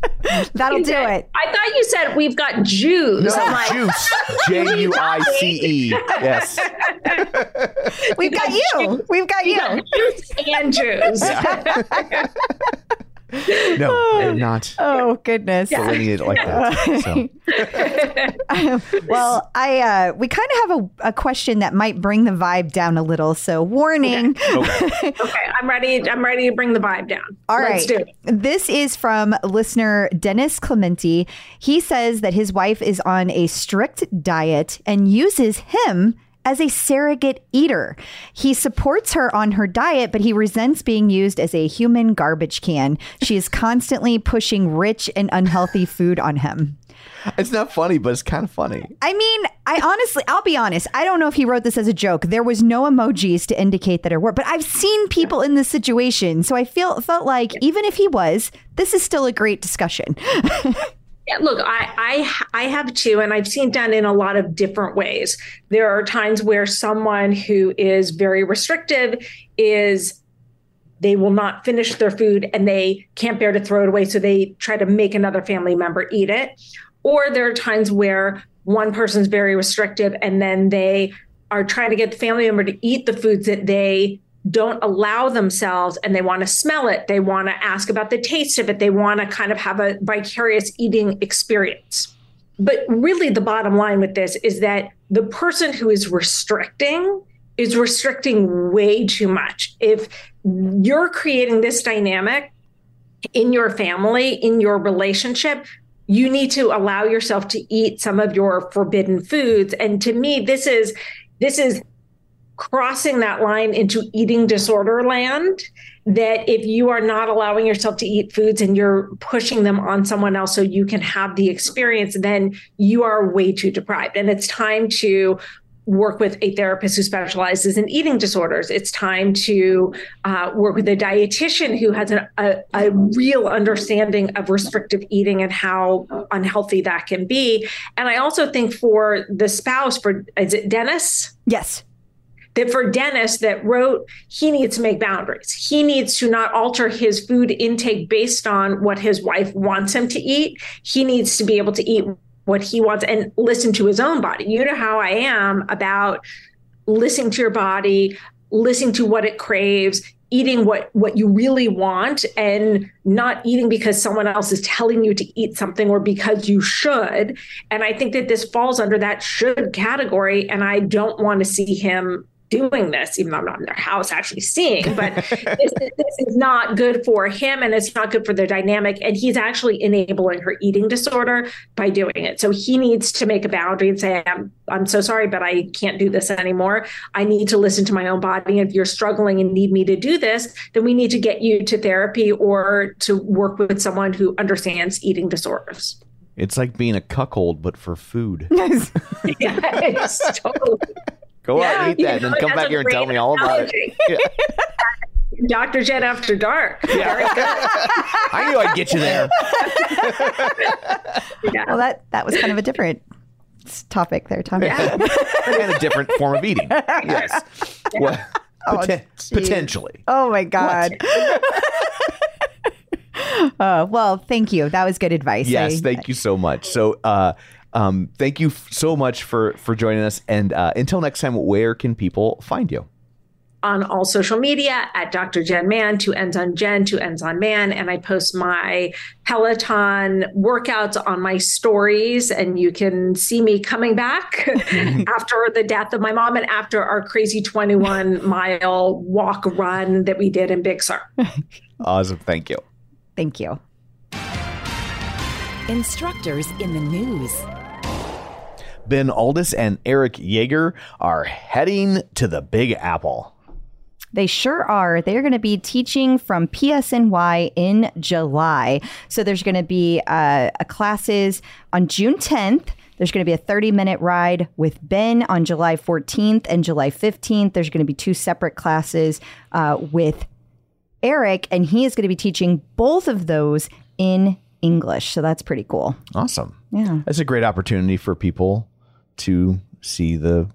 <laughs> That'll do it. I thought you said we've got Jews. No, I'm like, juice. <laughs> J U I C E. Yes. We've got you. We've got you. Jews and Jews. <laughs> No, they're not Oh goodness. delineated like that. So. <laughs> Well, I uh, we kind of have a, a question that might bring the vibe down a little. So warning. Okay. Okay, <laughs> I'm ready. I'm ready to bring the vibe down. All right. Let's do it. This is from listener Dennis Clementi. He says that his wife is on a strict diet and uses him as a surrogate eater. He supports her on her diet, but he resents being used as a human garbage can. She is constantly pushing rich and unhealthy food on him. It's not funny, but it's kind of funny. I mean, I honestly, I'll be honest. I don't know if he wrote this as a joke. There was no emojis to indicate that it worked, but I've seen people in this situation, so I feel felt like even if he was, this is still a great discussion. <laughs> Yeah, look, I, I I have too, and I've seen done in a lot of different ways. There are times where someone who is very restrictive is they will not finish their food and they can't bear to throw it away, so they try to make another family member eat it. Or there are times where one person's very restrictive and then they are trying to get the family member to eat the foods that they don't allow themselves and they want to smell it. They want to ask about the taste of it. They want to kind of have a vicarious eating experience. But really, the bottom line with this is that the person who is restricting is restricting way too much. If you're creating this dynamic in your family, in your relationship, you need to allow yourself to eat some of your forbidden foods. And to me, this is this is crossing that line into eating disorder land that if you are not allowing yourself to eat foods and you're pushing them on someone else so you can have the experience then you are way too deprived and it's time to work with a therapist who specializes in eating disorders. It's time to uh, work with a dietitian who has a, a, a real understanding of restrictive eating and how unhealthy that can be. And I also think for the spouse, for is it Dennis? yes. That for Dennis that wrote, he needs to make boundaries. He needs to not alter his food intake based on what his wife wants him to eat. He needs to be able to eat what he wants and listen to his own body. You know how I am about listening to your body, listening to what it craves, eating what what you really want and not eating because someone else is telling you to eat something or because you should. And I think that this falls under that should category and I don't want to see him doing this, even though I'm not in their house actually seeing, <laughs> but this, this is not good for him and it's not good for their dynamic. And he's actually enabling her eating disorder by doing it. So he needs to make a boundary and say, I'm, I'm so sorry, but I can't do this anymore. I need to listen to my own body. If you're struggling and need me to do this, then we need to get you to therapy or to work with someone who understands eating disorders. It's like being a cuckold, but for food. <laughs> <laughs> yes, totally. Go out and eat that, and then come back here and tell great me all about it. Yeah. <laughs> Dr. Jenn After Dark. Very good. <laughs> I knew I'd get you there. <laughs> Well, that that was kind of a different topic there, Tom. and a different form of eating. Yes. Well, poten- potentially. Oh my God. uh, well, thank you. That was good advice. Yes, I- thank you so much. So, uh, um, thank you f- so much for for joining us. And uh, until next time, where can people find you? on all social media at Dr. Jenn Mann, two ends on Jenn, two ends on Mann. And I post my Peloton workouts on my stories. And you can see me coming back <laughs> after the death of my mom and after our crazy 21 mile walk run that we did in Big Sur. <laughs> Awesome. Thank you. Thank you. Instructors in the news. Ben Alldis and Erik Jager are heading to the Big Apple. They sure are. They're going to be teaching from PSNY in July. So there's going to be uh, a classes on June 10th. There's going to be a 30 minute ride with Ben on July 14th and July 15th. There's going to be two separate classes uh, with Erik, and he is going to be teaching both of those in English. So that's pretty cool. Awesome. Yeah. That's a great opportunity for people to see the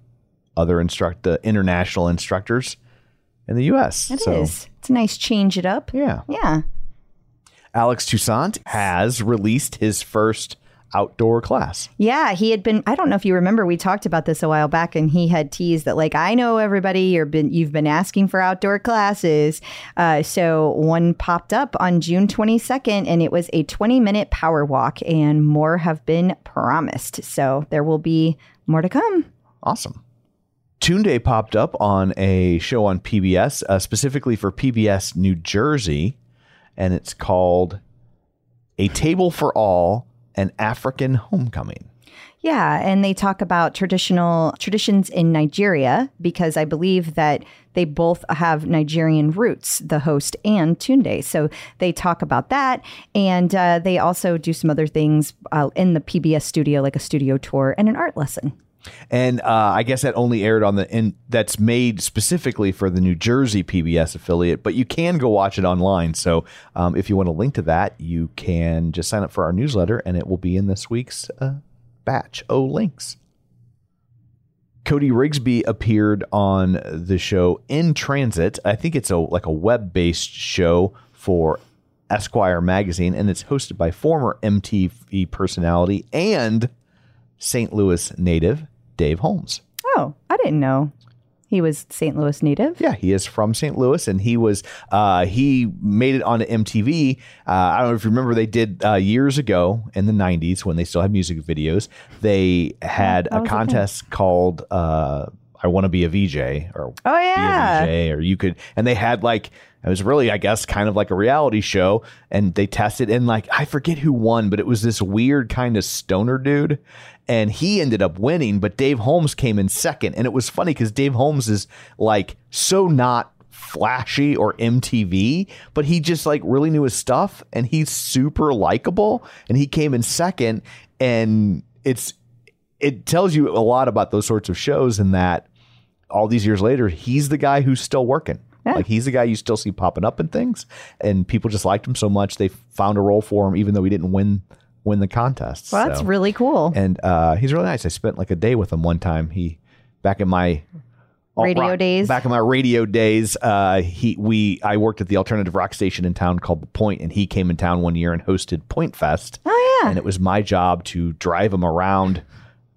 other instruct the international instructors in the U.S. It is. so, It's a nice change it up. Yeah. Yeah. Alex Toussaint has released his first outdoor class. Yeah, he had been. I don't know if you remember, we talked about this a while back, and he had teased that, like, I know everybody, you've been you've been asking for outdoor classes. Uh, so one popped up on June 22nd, and it was a 20 minute power walk, and more have been promised. So there will be more to come. Awesome. Tunde popped up on a show on PBS, uh, specifically for PBS New Jersey, and it's called A Table for All An African Homecoming. Yeah, and they talk about traditional traditions in Nigeria because I believe that they both have Nigerian roots, the host and Tunde. So they talk about that, and uh, they also do some other things uh, in the PBS studio, like a studio tour and an art lesson. And uh, I guess that only aired on the in that's made specifically for the New Jersey PBS affiliate, but you can go watch it online. So um, if you want a link to that, you can just sign up for our newsletter, and it will be in this week's uh, batch. Oh, links. Cody Rigsby appeared on the show in transit. I think it's a like a web based show for Esquire magazine, and it's hosted by former MTV personality and St. Louis native Dave Holmes. Oh, I didn't know he was St. Louis native. Yeah, he is from St. Louis, and he was uh, he made it onto MTV. Uh, I don't know if you remember, they did uh, years ago in the '90s when they still had music videos. They had that a contest called uh, "I Want to Be a VJ" or Oh, be yeah. a VJ, or you could, and they had like it was really, I guess, kind of like a reality show, and they tested and like I forget who won, but it was this weird kind of stoner dude, and he ended up winning, but Dave Holmes came in second, and it was funny because Dave Holmes is like so not flashy or MTV, but he just like really knew his stuff, and he's super likable, and he came in second, and it's it tells you a lot about those sorts of shows and that all these years later, he's the guy who's still working. Yeah. Like he's the guy you still see popping up in things, and people just liked him so much they found a role for him, even though he didn't win win the contest. Well, that's So- really cool. and uh, he's really nice. I spent like a day with him one time. He back in my Radio rock- days? Back in my radio days, uh, he we I worked at the alternative rock station in town called The Point, and he came in town one year and hosted Point Fest. Oh, yeah. and it was my job to drive him around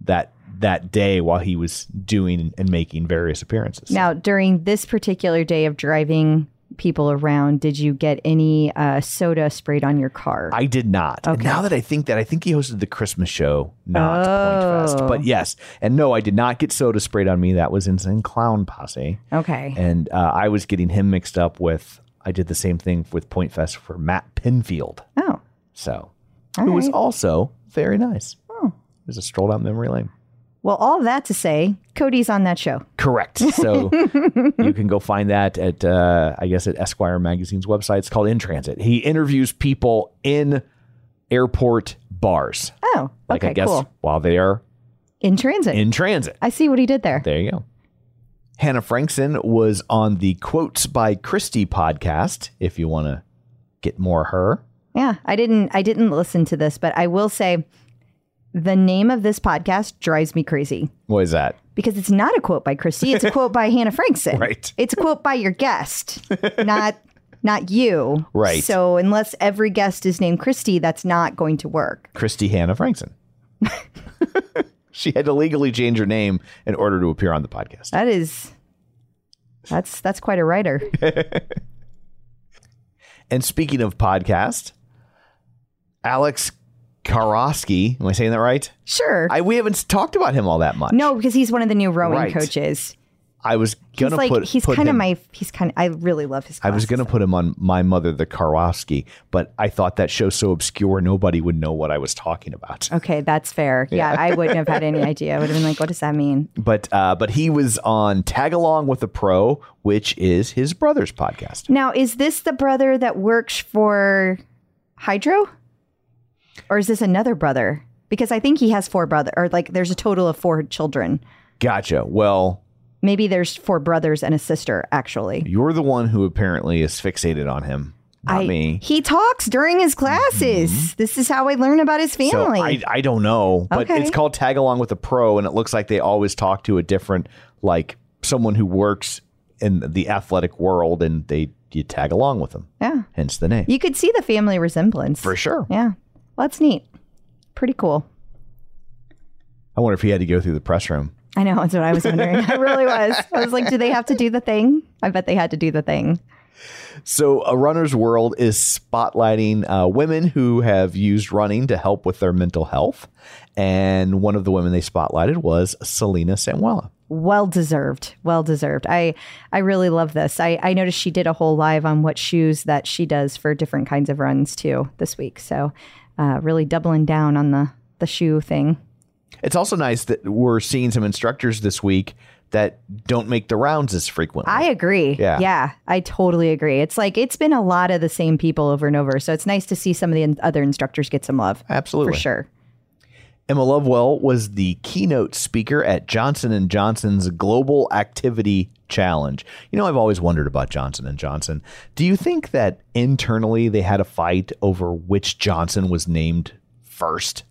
that that day while he was doing and making various appearances. Now, during this particular day of driving people around, did you get any uh, soda sprayed on your car? I did not. Okay. now that I think that, I think he hosted the Christmas show, not Oh. Point Fest. But yes, and no, I did not get soda sprayed on me. That was in Clown Posse. okay. And uh, I was getting him mixed up with, I did the same thing with Point Fest for Matt Pinfield. oh, So, All who was also very nice. Oh. It was a stroll down memory lane. Well, all that to say, Cody's on that show. Correct. So <laughs> you can go find that at, uh, I guess, at Esquire Magazine's website. It's called In Transit. He interviews people in airport bars. Oh, Like, okay, I guess, cool. while they are In transit. in transit. I see what he did there. There you go. Hannah Frankson was on the Quotes by Christie podcast, if you want to get more her. Yeah, I didn't I didn't listen to this, but I will say the name of this podcast drives me crazy What is that? because it's not a quote by Christie, it's a <laughs> quote by Hannah Frankson. Right. It's a quote by your guest, <laughs> not not you. Right. So unless every guest is named Christie, that's not going to work. Christie Hannah Frankson. <laughs> she had to legally change her name in order to appear on the podcast. That is that's that's quite a writer. And speaking of podcast, Alex Karwoski, am I saying that right? Sure. I we haven't talked about him all that much. no, because he's one of the new rowing Right. coaches. I was gonna like put he's kind of him- my he's kind I really love his I was gonna put him on my mother the Karwoski, but I thought that show's so obscure nobody would know what I was talking about. Okay, that's fair. <laughs> Yeah, I wouldn't have had any idea. I would have been like, what does that mean? But uh, but he was on Tag Along with a Pro, which is his brother's podcast. Now, is this the brother that works for Hydrow? Or is this another brother? Because I think he has four brother or like there's a total of four children. Gotcha. Well, Maybe there's four brothers and a sister, actually. you're the one who apparently is fixated on him, not I, me. Mm-hmm. He talks during his classes. This is how I learn about his So family. I, I don't know, but Okay. it's called Tag Along with a Pro, and it looks like they always talk to a different, like someone who works in the athletic world, and they you tag along with them. yeah. Hence the name. You could see the family resemblance. For sure. Yeah. Well, that's neat. Pretty cool. I wonder if he had to go through the press room. I know. That's what I was wondering. I really was. I was like, do they have to do the thing? I bet they had to do the thing. So, A Runner's World is spotlighting uh, women who have used running to help with their mental health. And one of the women they spotlighted was Selena Samuela. well deserved well deserved i i really love this i i noticed she did a whole live on what shoes that she does for different kinds of runs too this week so uh really doubling down on the the shoe thing It's also nice that we're seeing some instructors this week that don't make the rounds as frequently. i agree Yeah. yeah i totally agree it's like it's been a lot of the same people over and over so it's nice to see some of the other instructors get some love Absolutely. for sure Emma Lovewell was the keynote speaker at Johnson & Johnson's Global Activity Challenge. You know, I've always wondered about Johnson & Johnson. Do you think that internally they had a fight over which Johnson was named first?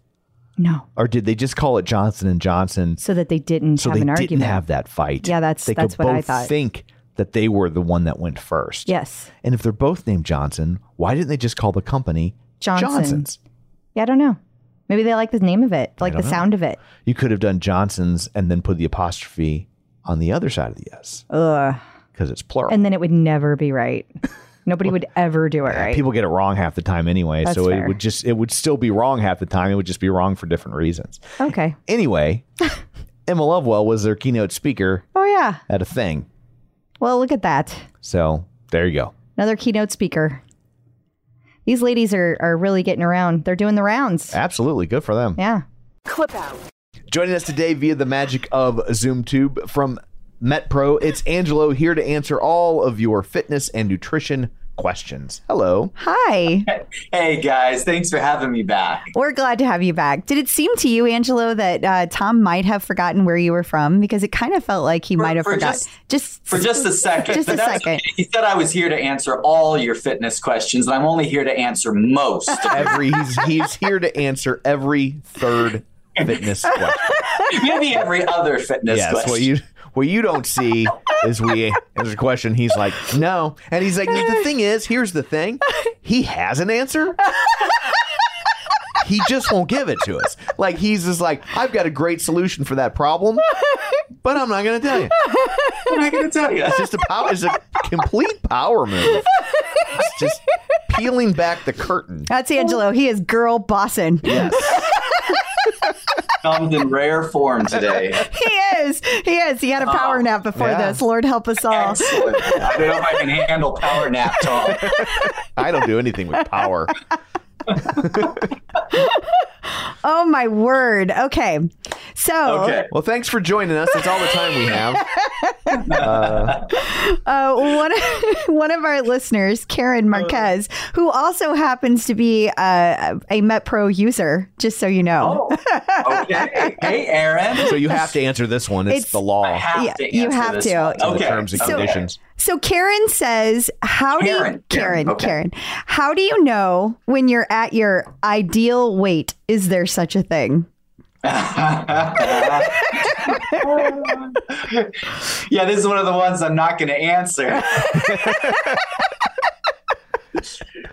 no Or did they just call it Johnson & Johnson so that they didn't so have they an didn't argument have that fight? Yeah, that's- they that's what I thought. think that they were the one that went first. yes And if they're both named Johnson, why didn't they just call the company Johnson. Johnson's? yeah i don't know maybe they like the name of it like the sound of it You could have done Johnson's and then put the apostrophe on the other side of the S Ugh. because it's plural. and then it would never be right. Nobody <laughs> would ever do it right. People get it wrong half the time anyway, That's so fair. it would just it would still be wrong half the time. It would just be wrong for different reasons. okay. Anyway, <laughs> Emma Lovewell was their keynote speaker Oh yeah. at a thing. Well, look at that. So there you go. Another keynote speaker. These ladies are are really getting around. They're doing the rounds. Absolutely good for them. Yeah. Clip out. Joining us today via the magic of ZoomTube from MetPro, it's Angelo here to answer all of your fitness and nutrition questions. Hello. Hi. Hey guys, thanks for having me back. We're glad to have you back. Did it seem to you, Angelo, that uh, Tom might have forgotten where you were from? Because it kind of felt like he might have for forgot. just- just For just a second. Just but a second. okay. He said I was here to answer all your fitness questions, and I'm only here to answer most. <laughs> Every he's he's here to answer every third fitness question. <laughs> Maybe every other fitness yes, question. what you what you don't see is we answer a question. He's like, no, and he's like, the thing is, here's the thing, he has an answer. He just won't give it to us. Like he's just like, I've got a great solution for that problem, but I'm not going to tell you. I'm not going to tell you. It's just a power. It's a complete power move. It's just peeling back the curtain. That's Angelo. He is girl bossing. Yes. Comes in rare form today. He is. He is. He had a oh, power Oh, nap before yeah. this. Lord help us all. Excellent. I don't know if I can handle power nap talk. I don't do anything with power. <laughs> Oh my word. Okay. So Okay. Well, thanks for joining us. That's all the time we have. <laughs> uh, one <laughs> one of our listeners, Karen Marquez, who also happens to be uh, a MetPro user, just so you know. Oh, okay. Hey, Aaron. So you have to answer this one. It's, It's- the law. I have Yeah, to you have this to. one. It's in the Okay. terms and okay. conditions. So Karen says, "How do you, Karen, Karen, Karen, okay. Karen, how do you know when you're at your ideal weight? Is there such a thing?" <laughs> yeah, this is one of the ones I'm not going to answer. <laughs>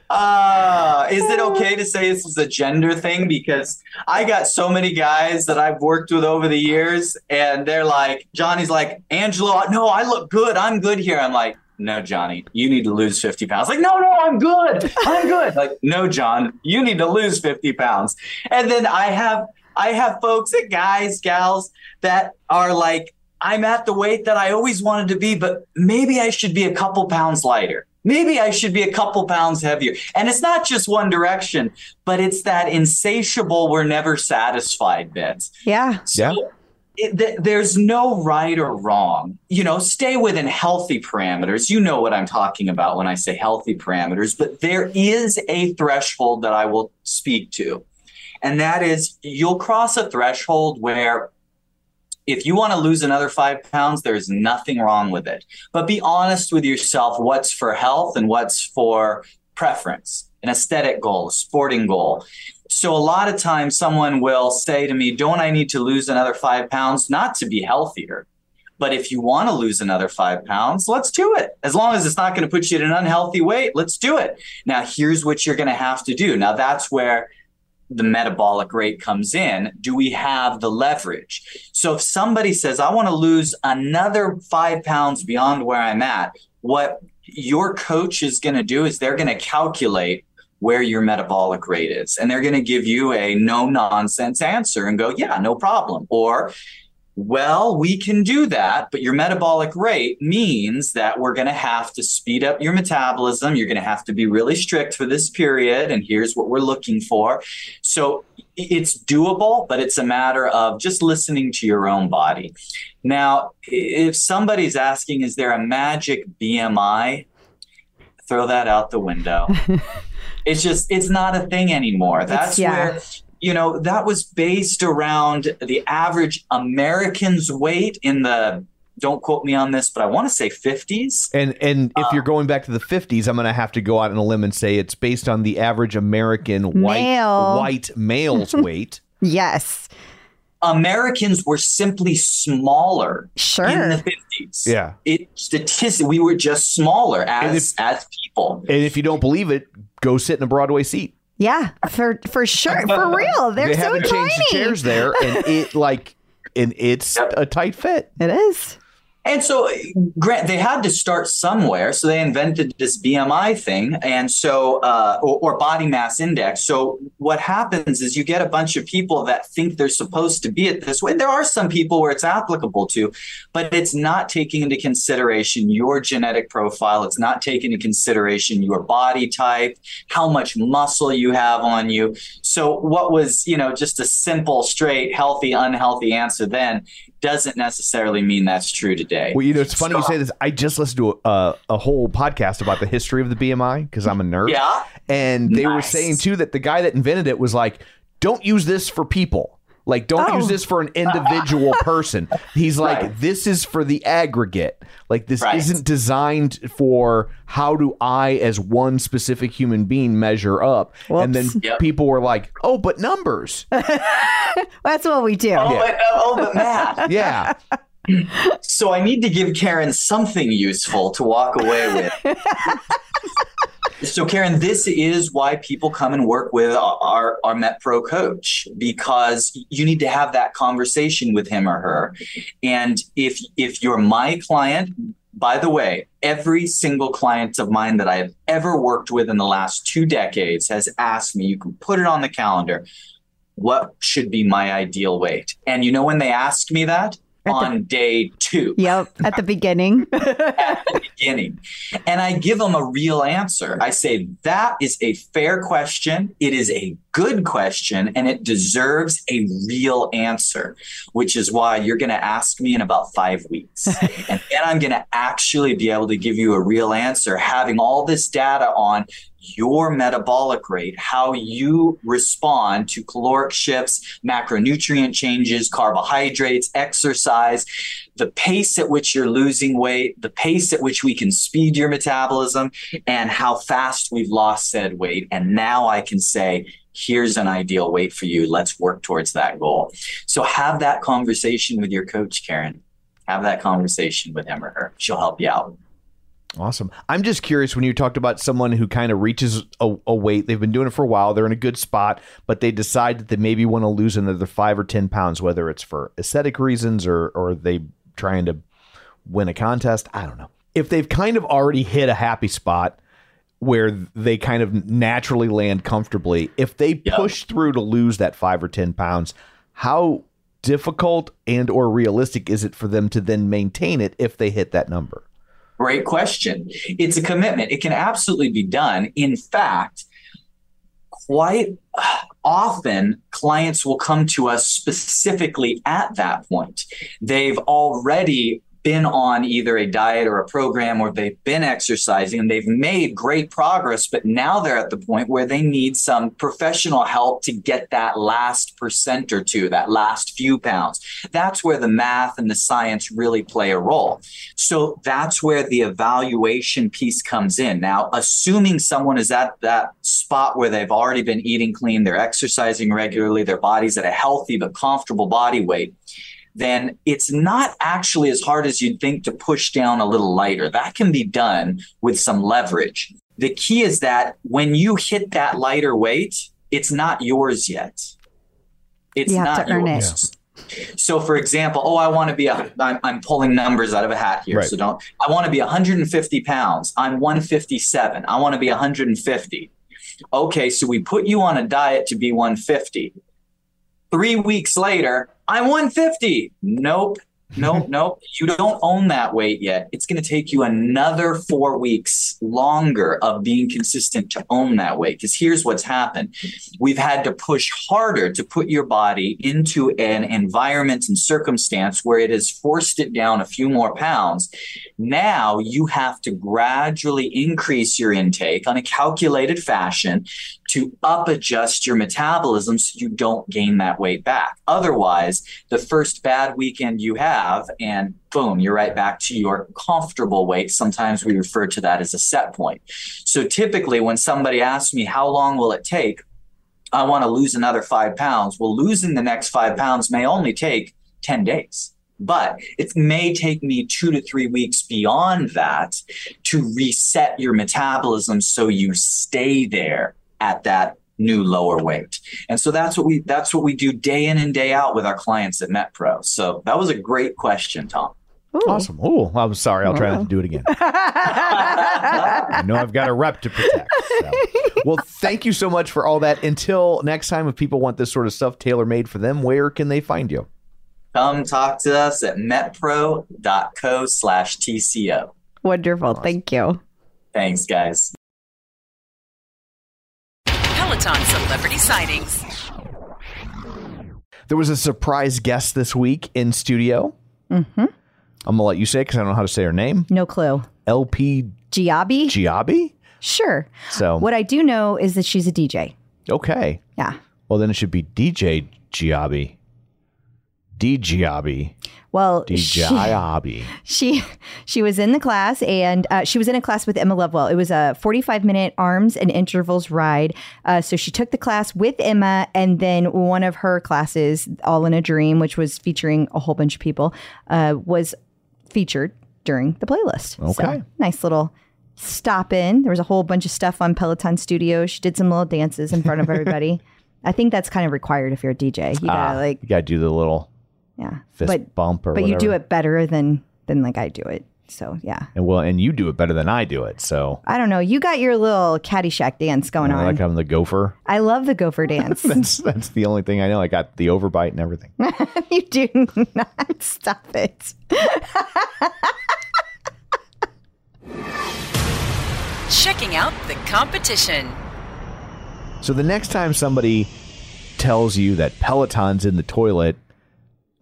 uh, is it okay to say this is a gender thing? Because I got so many guys that I've worked with over the years, and they're like, Johnny's like, Angelo, no, I look good. I'm good here. I'm like, no, Johnny, you need to lose 50 pounds. Like, no, no, I'm good. I'm good. Like, no, John, you need to lose 50 pounds. And then I have I have folks and guys, gals that are like, I'm at the weight that I always wanted to be, but maybe I should be a couple pounds lighter. Maybe I should be a couple pounds heavier. And it's not just one direction, but it's that insatiable, we're never satisfied bit. Yeah. Yeah. It, th- there's no right or wrong. You know, stay within healthy parameters. You know what I'm talking about when I say healthy parameters, but there is a threshold that I will speak to. And that is you'll cross a threshold where if you want to lose another five pounds, there's nothing wrong with it. But be honest with yourself what's for health and what's for preference, an aesthetic goal, a sporting goal. So a lot of times someone will say to me, Don't I need to lose another five pounds? Not to be healthier. But if you want to lose another five pounds, let's do it. As long as it's not going to put you at an unhealthy weight, let's do it. Now, here's what you're going to have to do. Now, that's where the metabolic rate comes in. Do we have the leverage? So if somebody says, I want to lose another five pounds beyond where I'm at, what your coach is going to do is they're going to calculate where your metabolic rate is. And they're going to give you a no nonsense answer and go, yeah, no problem. Or, well, we can do that, but your metabolic rate means that we're going to have to speed up your metabolism. You're going to have to be really strict for this period. And here's what we're looking for. So it's doable, but it's a matter of just listening to your own body. Now, if somebody's asking, is there a magic BMI? Throw that out the window. <laughs> it's just, it's not a thing anymore. That's yeah. where you know, that was based around the average American's weight in the, don't quote me on this, but I want to say 50s. And and if you're um, going back to the 50s, I'm going to have to go out on a limb and say it's based on the average American white Male. white male's <laughs> weight. Yes. Americans were simply smaller Sure. in the 50s. Yeah. It statistic we were just smaller And as as people. And if you don't believe it, go sit in a Broadway seat. Yeah. For for sure. For <laughs> real. They're they so haven't tiny. changed the chairs there, and it like, and it's Yep. a tight fit. It is. And so, Grant, they had to start somewhere. So they invented this BMI thing, and so uh, or, or body mass index. So what happens is you get a bunch of people that think they're supposed to be at this way. There are some people where it's applicable to, but it's not taking into consideration your genetic profile. It's not taking into consideration your body type, how much muscle you have on you. So what was you know just a simple, straight, healthy, unhealthy answer then doesn't necessarily mean that's true today. Well, you know, it's funny you say this. I just listened to a, a, a whole podcast about the history of the BMI because I'm a nerd. Yeah. And they were saying too that the guy that invented it was like, don't use this for people. Like, don't Oh. use this for an individual <laughs> person. He's like, Right. this is for the aggregate. Like, this Right. isn't designed for how do I, as one specific human being, measure up. And then Yep. people were like, oh, but numbers. <laughs> That's what we do. Oh, but, oh, but math. <laughs> yeah. So I need to give Karen something useful to walk away with. So, Karen, this is why people come and work with our, our, MetPro coach because you need to have that conversation with him or her. And if if you're my client, by the way, every single client of mine that I have ever worked with in the last two decades has asked me, you can put it on the calendar, what should be my ideal weight? And you know when they ask me that? On day two Yep, at the beginning. <laughs> at the beginning. And I give them a real answer. I say, that is a fair question. It is a good question and it deserves a real answer, which is why you're going to ask me in about five weeks. <laughs> and then I'm going to actually be able to give you a real answer, having all this data on your metabolic rate, how you respond to caloric shifts, macronutrient changes, carbohydrates, exercise, the pace at which you're losing weight, the pace at which we can speed your metabolism, and how fast we've lost said weight. And now I can say, here's an ideal weight for you. Let's work towards that goal. So have that conversation with your coach, Karen. Have that conversation with him or her. She'll help you out. Awesome. I'm just curious when you talked about someone who kind of reaches a, a weight, they've been doing it for a while, they're in a good spot, but they decide that they maybe want to lose another five or 10 pounds, whether it's for aesthetic reasons or, or they trying to win a contest. I don't know. If they've kind of already hit a happy spot where they kind of naturally land comfortably, if they Yeah. push through to lose that five or 10 pounds, how difficult and or realistic is it for them to then maintain it if they hit that number? Great question. It's a commitment. It can absolutely be done. In fact, quite often clients will come to us specifically at that point. They've already been on either a diet or a program or they've been exercising and they've made great progress, but now they're at the point where they need some professional help to get that last percent or two, that last few pounds. That's where the math and the science really play a role. So that's where the evaluation piece comes in. Now, assuming someone is at that spot where they've already been eating clean, they're exercising regularly, their body's at a healthy but comfortable body weight, then it's not actually as hard as you'd think to push down a little lighter. That can be done with some leverage. The key is that when you hit that lighter weight, it's not yours yet. It's You have not to earn it. yours. So, for example, oh, I want to be a, I'm, I'm pulling numbers out of a hat here. Right. So don't, I want to be 150 pounds. I'm 157. I want to be 150. Okay, so we put you on a diet to be 150. Three weeks later, I'm 150. Nope. Nope, <laughs> nope. You don't own that weight yet. It's going to take you another four weeks longer of being consistent to own that weight. Because here's what's happened we've had to push harder to put your body into an environment and circumstance where it has forced it down a few more pounds. Now you have to gradually increase your intake on a calculated fashion to up adjust your metabolism so you don't gain that weight back. Otherwise, the first bad weekend you have, and boom, you're right back to your comfortable weight. Sometimes we refer to that as a set point. So typically, when somebody asks me, How long will it take? I want to lose another five pounds. Well, losing the next five pounds may only take 10 days. But it may take me two to three weeks beyond that to reset your metabolism so you stay there at that new lower weight. And so that's what we that's what we do day in and day out with our clients at MetPro. So that was a great question, Tom. Ooh. Awesome. Oh, I'm sorry. I'll try not to do it again. <laughs> I know I've got a rep to protect. so. Well, thank you so much for all that. Until next time, if people want this sort of stuff tailor made for them, where can they find you? Come talk to us at metpro.co slash TCO. Wonderful. Thank you. Thanks, guys. Peloton celebrity sightings. There was a surprise guest this week in studio. Mm-hmm. I'm going to let you say because I don't know how to say her name. No clue. LP Giobbi? Giobbi? Sure. So, What I do know is that she's a DJ. okay. Yeah. Well, then it should be DJ Giobbi. D Giobbi. Well, D she, she she was in the class and uh, she was in a class with Emma Lovewell. It was a 45 minute arms and intervals ride. Uh, so she took the class with Emma and then one of her classes, All in a Dream, which was featuring a whole bunch of people, uh, was featured during the playlist. So, Okay. nice little stop in. There was a whole bunch of stuff on Peloton Studio. She did some little dances in front of everybody. <laughs> I think that's kind of required if you're a DJ. You gotta Ah, like, you gotta do the little yeah, fist but bump or but you do it better than than like I do it. So yeah, And well, and you do it better than I do it. So I don't know. You got your little Caddyshack dance going I on. like I'm the gopher. I love the gopher <laughs> dance. That's that's the only thing I know. I got the overbite and everything. <laughs> you do not <laughs> stop it. Checking out the competition. So the next time somebody tells you that Peloton's in the toilet,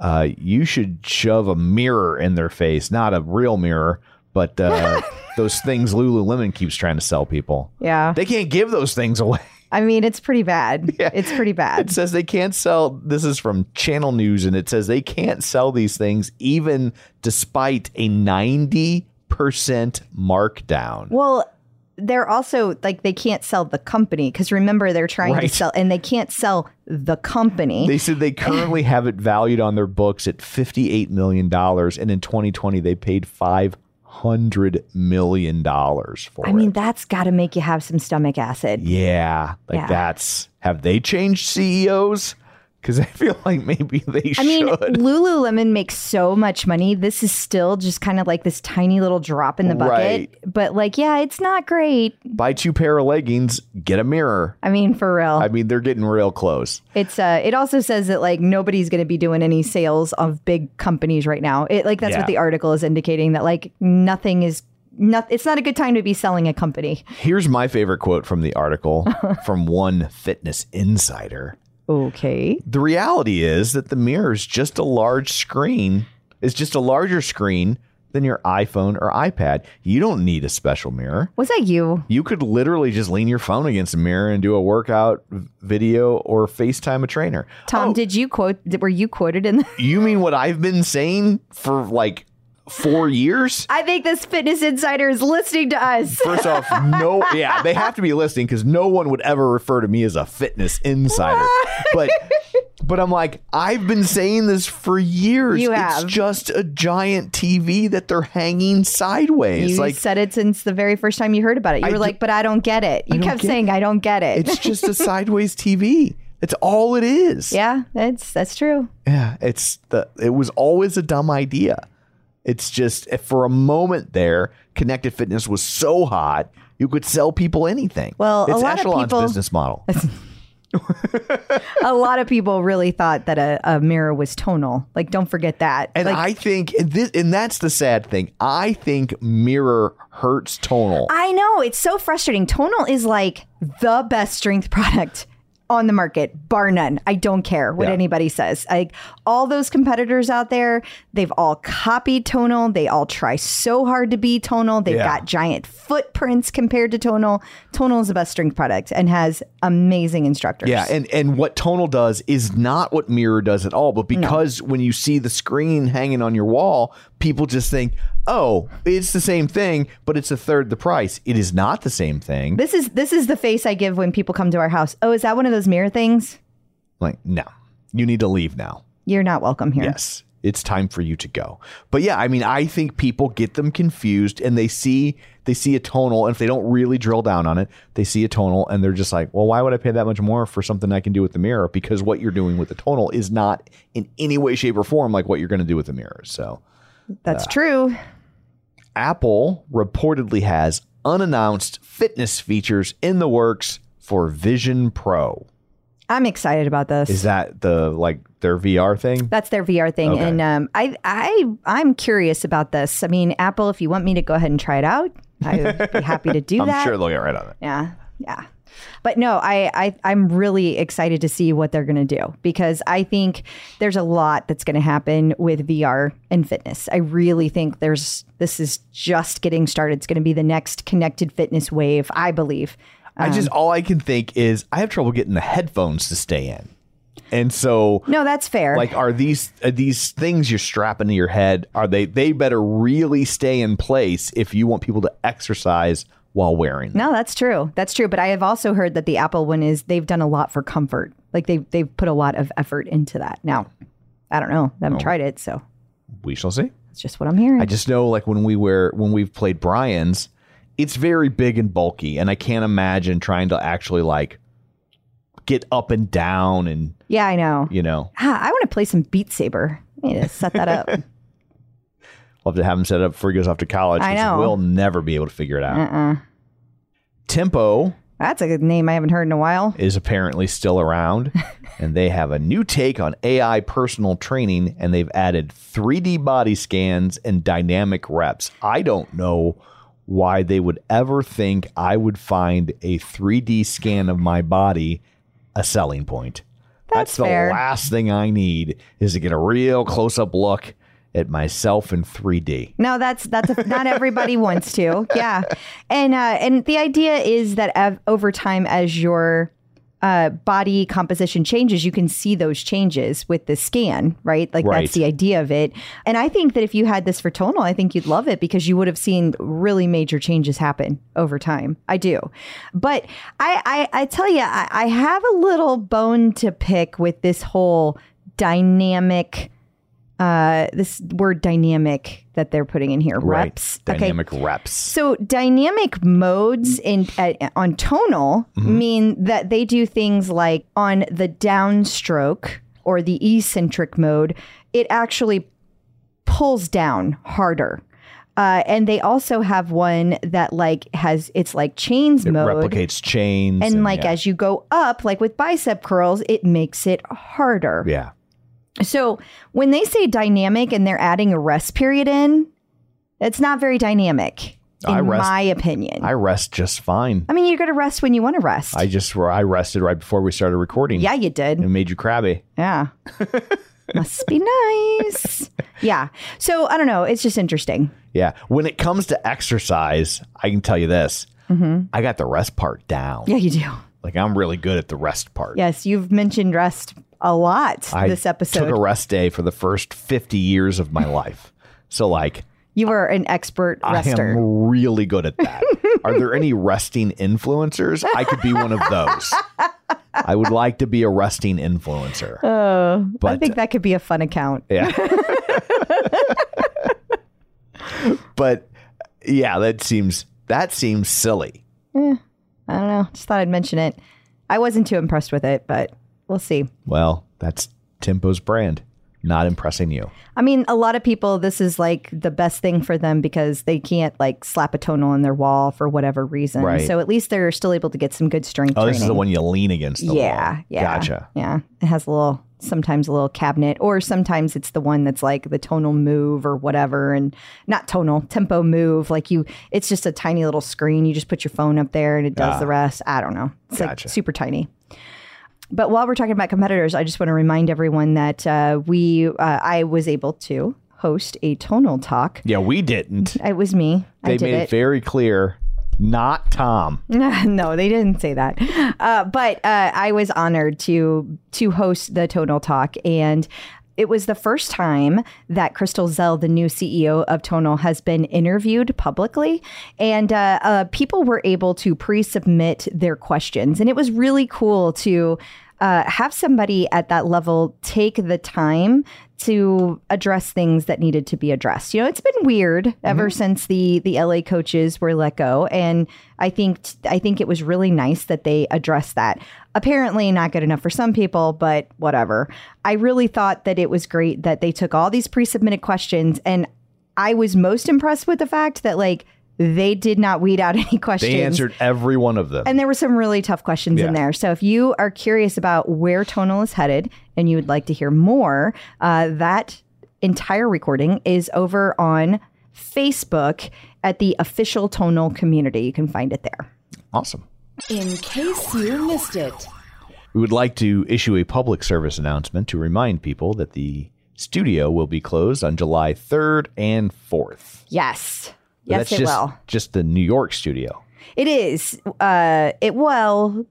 uh, you should shove a mirror in their face, not a real mirror, but uh, <laughs> those things Lululemon keeps trying to sell people. Yeah. They can't give those things away. I mean, it's pretty bad. <laughs> Yeah. It's pretty bad. It says they can't sell. This is from Channel News, and it says they can't sell these things even despite a ninety percent markdown. Well, they're also like they can't sell the company because remember they're trying to sell and they can't sell the company. They said they currently <laughs> have it valued on their books at $58 million. And in 2020, they paid $500 million for it. I it. mean, that's got to make you have some stomach acid. yeah. Like Yeah. that's, have they changed CEOs? Because I feel like maybe they I mean, should. Lululemon makes so much money. This is still just kind of like this tiny little drop in the bucket. Right. But like, yeah, it's not great. Buy two pair of leggings, get a mirror. I mean, for real. I mean, they're getting real close. It's uh it also says that like nobody's going to be doing any sales of big companies right now. It like that's Yeah. what the article is indicating that like nothing is not it's not a good time to be selling a company. Here's my favorite quote from the article <laughs> from one fitness insider. Okay. The reality is that the mirror is just a large screen. It's just a larger screen than your iPhone or iPad. You don't need a special mirror. Was that you? You could literally just lean your phone against a mirror and do a workout video or FaceTime a trainer. Tom, Oh, did you quote were you quoted in the you mean what I've been saying for like four years? I think this fitness insider is listening to us. First off, no, <laughs> yeah, they have to be listening because no one would ever refer to me as a fitness insider. But, but I'm like, I've been saying this for years. You It's just a giant TV that they're hanging sideways. You like said it since the very first time you heard about it. You I were do- like, "But I don't get it." You kept get saying, "I don't get it." it's just a <laughs> sideways TV. It's all it is. yeah, that's that's true. Yeah, it's the. It was always a dumb idea. It's just eh, for a moment there, connected fitness was so hot, you could sell people anything. Well, a it's lot of people- business model. <laughs> A lot of people really thought that a, a mirror was tonal. Like, don't forget that. And like, I think and this, and that's the sad thing. I think mirror hurts tonal. I know it's so frustrating. Tonal is like the best strength <laughs> product on the market, bar none. I don't care what Yeah. anybody says. Like all those competitors out there, they've all copied tonal. They all try so hard to be tonal. They've Yeah. got giant footprints compared to tonal. Tonal is the best strength product and has amazing instructors. yeah, and and what tonal does is not what mirror does at all. But because when you see the screen hanging on your wall, people just think, "Oh, it's the same thing, but it's a third the price." It is not the same thing. this is this is the face I give when people come to our house. Oh, is that one of those mirror things? like, no, you need to leave now. You're not welcome here. Yes, it's time for you to go. But yeah, I mean, I think people get them confused and they see they see a tonal, and if they don't really drill down on it, they see a tonal and they're just like, well, why would I pay that much more for something I can do with the mirror? Because what you're doing with the tonal is not in any way, shape, or form like what you're going to do with the mirror. So That's true. Apple reportedly has unannounced fitness features in the works for Vision Pro. I'm excited about this. Is that the like their VR thing? That's their VR thing, Okay. and um, I I I'm curious about this. I mean, Apple, if you want me to go ahead and try it out, I'd be happy to do <laughs> I'm that. sure they'll get right on it. Yeah, yeah. But no, I, I I'm really excited to see what they're going to do because I think there's a lot that's going to happen with VR and fitness. I really think there's this is just getting started. It's going to be the next connected fitness wave, I believe. I just um, all I can think is I have trouble getting the headphones to stay in, and so No, that's fair. like are these are these things you're strapping to your head? Are they they better really stay in place if you want people to exercise while wearing them? No, that's true. That's true. But I have also heard that the Apple one is they've done a lot for comfort. Like they've they've put a lot of effort into that. Now, I don't know. I haven't tried it, so We shall see. it's just what I'm hearing. I just know like when we wear when we've played Brian's it's very big and bulky, and I can't imagine trying to actually like get up and down and Yeah, I know. you know Ah, I want to play some Beat Saber. I need to set that up. <laughs> we'll have to have him set up before he goes off to college. I know. We'll never be able to figure it out. uh-uh. Tempo That's a good name I haven't heard in a while. is apparently still around, <laughs> and they have a new take on AI personal training, and they've added 3D body scans and dynamic reps. I don't know why they would ever think I would find a 3D scan of my body a selling point. That's the fair. last thing I need is to get a real close up look at myself in 3D. No, that's that's a, not everybody wants to. <laughs> Yeah, and uh, and the idea is that av- over time, as your uh, body composition changes, you can see those changes with the scan, right? Like Right. that's the idea of it. And I think that if you had this for tonal, I think you'd love it because you would have seen really major changes happen over time. I do, but I I, I tell you, I, I have a little bone to pick with this whole dynamic uh this word dynamic that they're putting in here reps Dynamic reps. so dynamic modes in at, on tonal mean that they do things like on the downstroke or the eccentric mode it actually pulls down harder uh, and they also have one that like has it's like chains It mode replicates chains. and like yeah. as you go up like with bicep curls it makes it harder yeah. So when they say dynamic and they're adding a rest period in, it's not very dynamic, in I rest- my opinion. I rest just fine. I mean, you're going to rest when you want to rest. I just I rested right before we started recording. yeah, you did. It made you crabby. Yeah. <laughs> Must be nice. yeah. So I don't know. It's just interesting. Yeah. When it comes to exercise, I can tell you this. I got the rest part down. Mm-hmm. Yeah, you do. Like I'm really good at the rest part. Yes, you've mentioned rest a lot I this episode. I took a rest day for the first 50 years of my life. So like you are an expert I am really good at that. <laughs> Are there any resting influencers? I could be one of those. I would like to be a resting influencer. Oh, I but think that could be a fun account. Yeah. <laughs> but yeah, that seems that seems silly. Eh, I don't know. Just thought I'd mention it. I wasn't too impressed with it, but we'll see. Well, that's Tempo's brand. Not impressing you. I mean, a lot of people, this is like the best thing for them because they can't like slap a tonal on their wall for whatever reason. Right. So at least they're still able to get some good strength Oh, training. this is the one you lean against the yeah, wall. yeah. Gotcha. Yeah. It has a little, sometimes a little cabinet, or sometimes it's the one that's like the tonal move or whatever. And not tonal, tempo move. Like you, it's just a tiny little screen. You just put your phone up there and it does ah. the rest. I don't know. It's Gotcha. like super tiny. But while we're talking about competitors, I just want to remind everyone that uh, we, uh, I was able to host a tonal talk. Yeah, we didn't. It was me. I They made it. it. very clear. Not Tom. <laughs> no, they didn't say that. Uh, but uh, I was honored to to host the Tonal Talk, and it was the first time that Crystal Zell, the new CEO of Tonal, has been interviewed publicly, and uh, uh, people were able to pre-submit their questions, and it was really cool to. Uh, have somebody at that level take the time to address things that needed to be addressed. You know, it's been weird ever since the the LA coaches were let go, and I think I think it was really nice that they addressed that. Apparently, not good enough for some people, but whatever. I really thought that it was great that they took all these pre-submitted questions, and I was most impressed with the fact that like they did not weed out <laughs> any questions. They answered every one of them. And there were some really tough questions in there. So if you are curious about where Tonal is headed and you would like to hear more, uh, that entire recording is over on Facebook at the official Tonal community. You can find it there. awesome. In case you missed it. We would like to issue a public service announcement to remind people that the studio will be closed on July 3rd and 4th. Yes. Yes, that's it just, will. just the New York studio. It is. Uh, it will.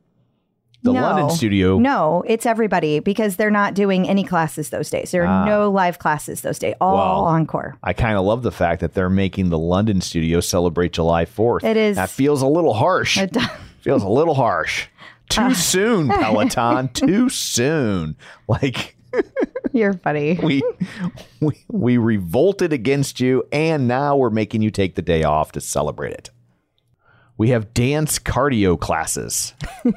The no. London studio. No, it's everybody because they're not doing any classes those days. There are no live classes those days. All Ah. Well, encore. I kind of love the fact that they're making the London studio celebrate July 4th. It is- That feels a little harsh. It does. <laughs> feels a little harsh. Too <laughs> soon, Peloton. <laughs> Too soon. Like <laughs> You're funny. <laughs> we we we revolted against you and now we're making you take the day off to celebrate it. We have dance cardio classes. <laughs>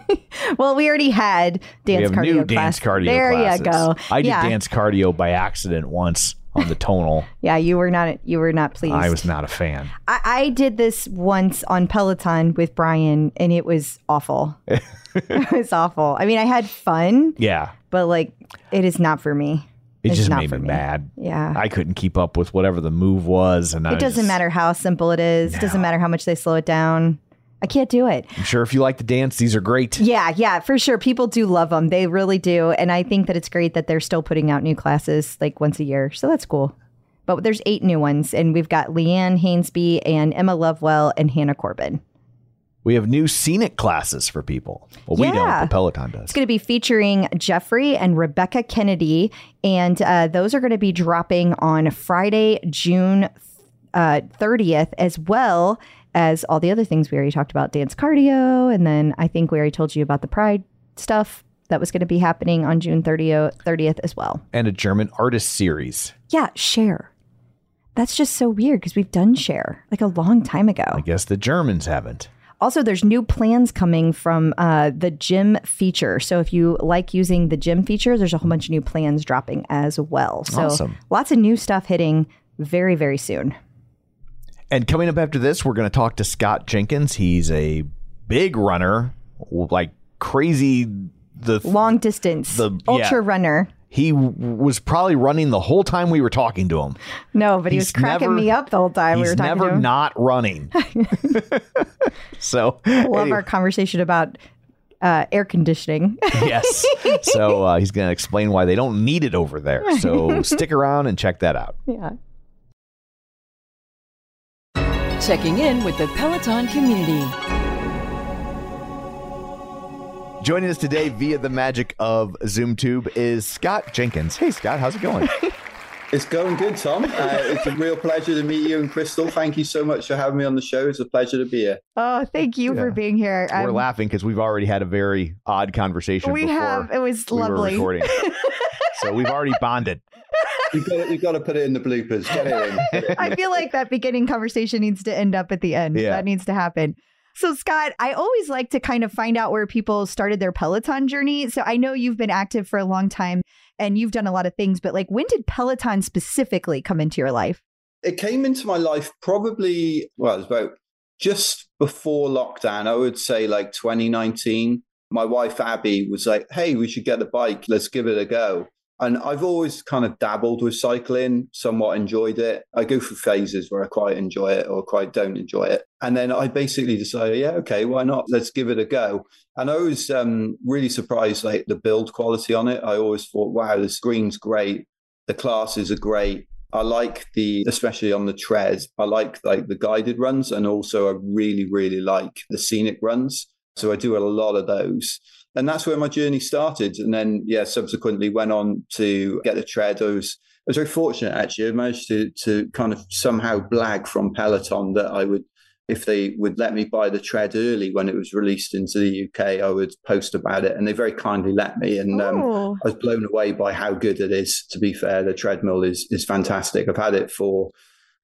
Well, we already had dance we have cardio new class. dance cardio there classes. you go. I did dance cardio by accident once on the tonal. Yeah, you were not you were not pleased. I was not a fan. I, I did this once on Peloton with Brian, and it was awful. <laughs> it was awful. I mean, I had fun, Yeah. but like, it is not for me. It It's just not made me me. mad. Yeah. I couldn't keep up with whatever the move was, and I it doesn't just- matter how simple it is. It doesn't matter how much they slow it down. I can't do it. I'm sure if you like to dance, these are great. Yeah, yeah, for sure. People do love them. They really do. And I think that it's great that they're still putting out new classes like once a year. So that's cool. But there's eight new ones, and we've got Leanne Hainsby and Emma Lovewell and Hannah Corbin. We have new scenic classes for people. Well, we don't, but Peloton does. It's going to be featuring Jeffrey and Rebecca Kennedy, and uh, those are going to be dropping on Friday, June uh, 30th, as well as all the other things we already talked about dance cardio. And then I think we already told you about the Pride stuff that was going to be happening on June 30th, 30th as well. and a German artist series. Yeah, share. That's just so weird because we've done share like a long time ago. I guess the Germans haven't. Also, there's new plans coming from uh, the gym feature. So if you like using the gym feature, there's a whole bunch of new plans dropping as well. So Awesome. lots of new stuff hitting very, very soon. And coming up after this, we're going to talk to Scott Jenkins. He's a big runner, like crazy. The Long distance, The- ultra yeah. runner. He w- was probably running the whole time we were talking to him. No, but he was cracking never- me up the whole time we were talking never to him. not running. <laughs> so Love anyway, our conversation about uh, air conditioning. <laughs> yes. So uh, he's going to explain why they don't need it over there. So <laughs> stick around and check that out. yeah. Checking in with the Peloton community. Joining us today via the magic of ZoomTube is Scott Jenkins. Hey, Scott, how's it going? It's going good, Tom. Uh, it's a real pleasure to meet you and Crystal. Thank you so much for having me on the show. It's a pleasure to be here. Oh, thank you for being here. We're I'm- laughing because we've already had a very odd conversation. We before have. It was we were lovely. recording. <laughs> so we've already bonded. You've got, to, you've got to put it in the bloopers. Get it in. Get it in. I feel like that beginning conversation needs to end up at the end. Yeah. That needs to happen. So, Scott, I always like to kind of find out where people started their Peloton journey. So, I know you've been active for a long time and you've done a lot of things, but like, when did Peloton specifically come into your life? it came into my life probably, well, it was about just before lockdown. I would say like 2019. My wife, Abby, was like, hey, we should get a bike. Let's give it a go. And I've always kind of dabbled with cycling, somewhat enjoyed it. I go through phases where I quite enjoy it or quite don't enjoy it. And then I basically decided, yeah, okay, why not? Let's give it a go. And I was um, really surprised, like the build quality on it. I always thought, wow, the screen's great. The classes are great. I like the, especially on the tread, I like like the guided runs. And also I really, really like the scenic runs. So I do a lot of those and that's where my journey started. And then, yeah, subsequently went on to get the tread. I was, I was very fortunate actually. I managed to to kind of somehow blag from Peloton that I would, if they would let me buy the tread early when it was released into the UK, I would post about it, and they very kindly let me. And um, Oh. I was blown away by how good it is. To be fair, the treadmill is is fantastic. I've had it for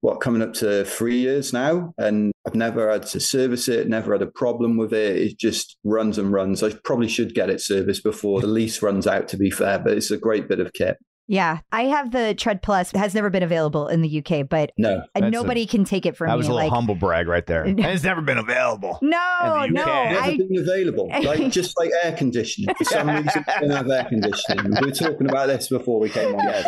what coming up to three years now, and I've never had to service it. Never had a problem with it. It just runs and runs. I probably should get it serviced before the lease runs out. To be fair, but it's a great bit of kit. Yeah. I have the Tread Plus. It has never been available in the UK, but No, uh, That's a- nobody can take it from me. That me. was a little like, humble brag right there. And <laughs> it's never been available. no, in the no. UK. never I, been available. Like <laughs> just like air conditioning. For some reason, we don't have air conditioning. We were talking about this before we came on. <laughs>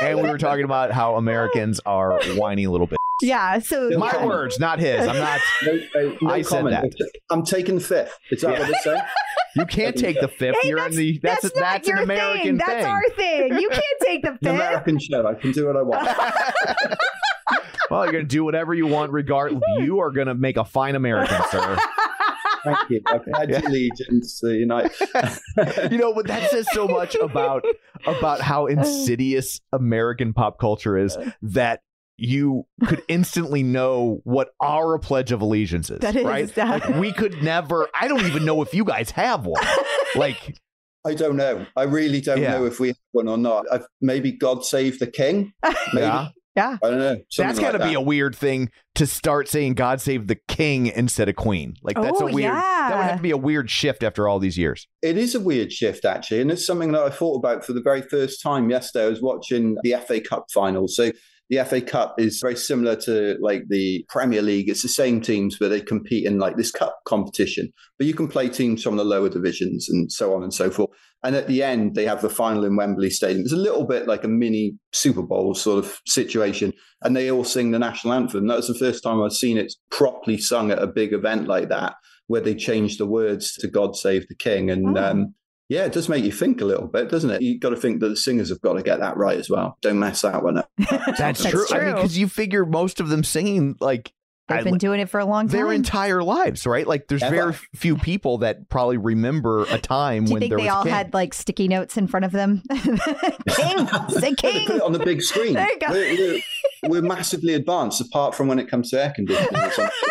And we were talking about how Americans are whiny little bit. Yeah. So, My My yeah. words, not his. I'm not. <laughs> No, no, no I said comment. that. I'm taking the fifth. Is that Yeah. what it's saying? <laughs> You can't take the fifth. Hey, You're that's, in the. That's that's, a, not that's your an American thing. thing. That's our thing. You can't take the It's <laughs> an fifth. American show. I can do what I want. well, you're gonna do whatever you want. Regard. You are gonna make a fine American, sir. Thank you. I pledge allegiance to the United. you know, but that says so much about about how insidious American pop culture is that you could <laughs> instantly know what our pledge of allegiance is. That is right. that. Like, we could never. I don't even know if you guys have one. <laughs> Like, I don't know. I really don't Yeah. know if we have one or not. I've, maybe God save the king. <laughs> Maybe yeah, Yeah. I don't know. That's something got to like be a weird thing to start saying "God save the King" instead of Queen. Like that's Oh, a weird. That would have to be a weird shift after all these years. It is a weird shift, actually, and it's something that I thought about for the very first time yesterday. I was watching the FA Cup final. So the FA Cup is very similar to like the Premier League. It's the same teams, but they compete in like this cup competition. But you can play teams from the lower divisions and so on and so forth. And at the end, they have the final in Wembley Stadium. It's a little bit like a mini Super Bowl sort of situation. And they all sing the national anthem. That was the first time I've seen it properly sung at a big event like that, where they changed the words to God Save the King. And Oh. um, yeah, it does make you think a little bit, doesn't it? You've got to think that the singers have got to get that right as well. Don't mess that one up. <laughs> That's, That's true. I mean, because you figure most of them singing like They've I- been doing it for a long time. their entire lives, right? Like, there's Ever. very few people that probably remember a time Do you when think there they was all king. had like sticky notes in front of them? <laughs> king, say They king. put it on the big screen. There you go. We're, we're, we're massively advanced, apart from when it comes to air conditioning.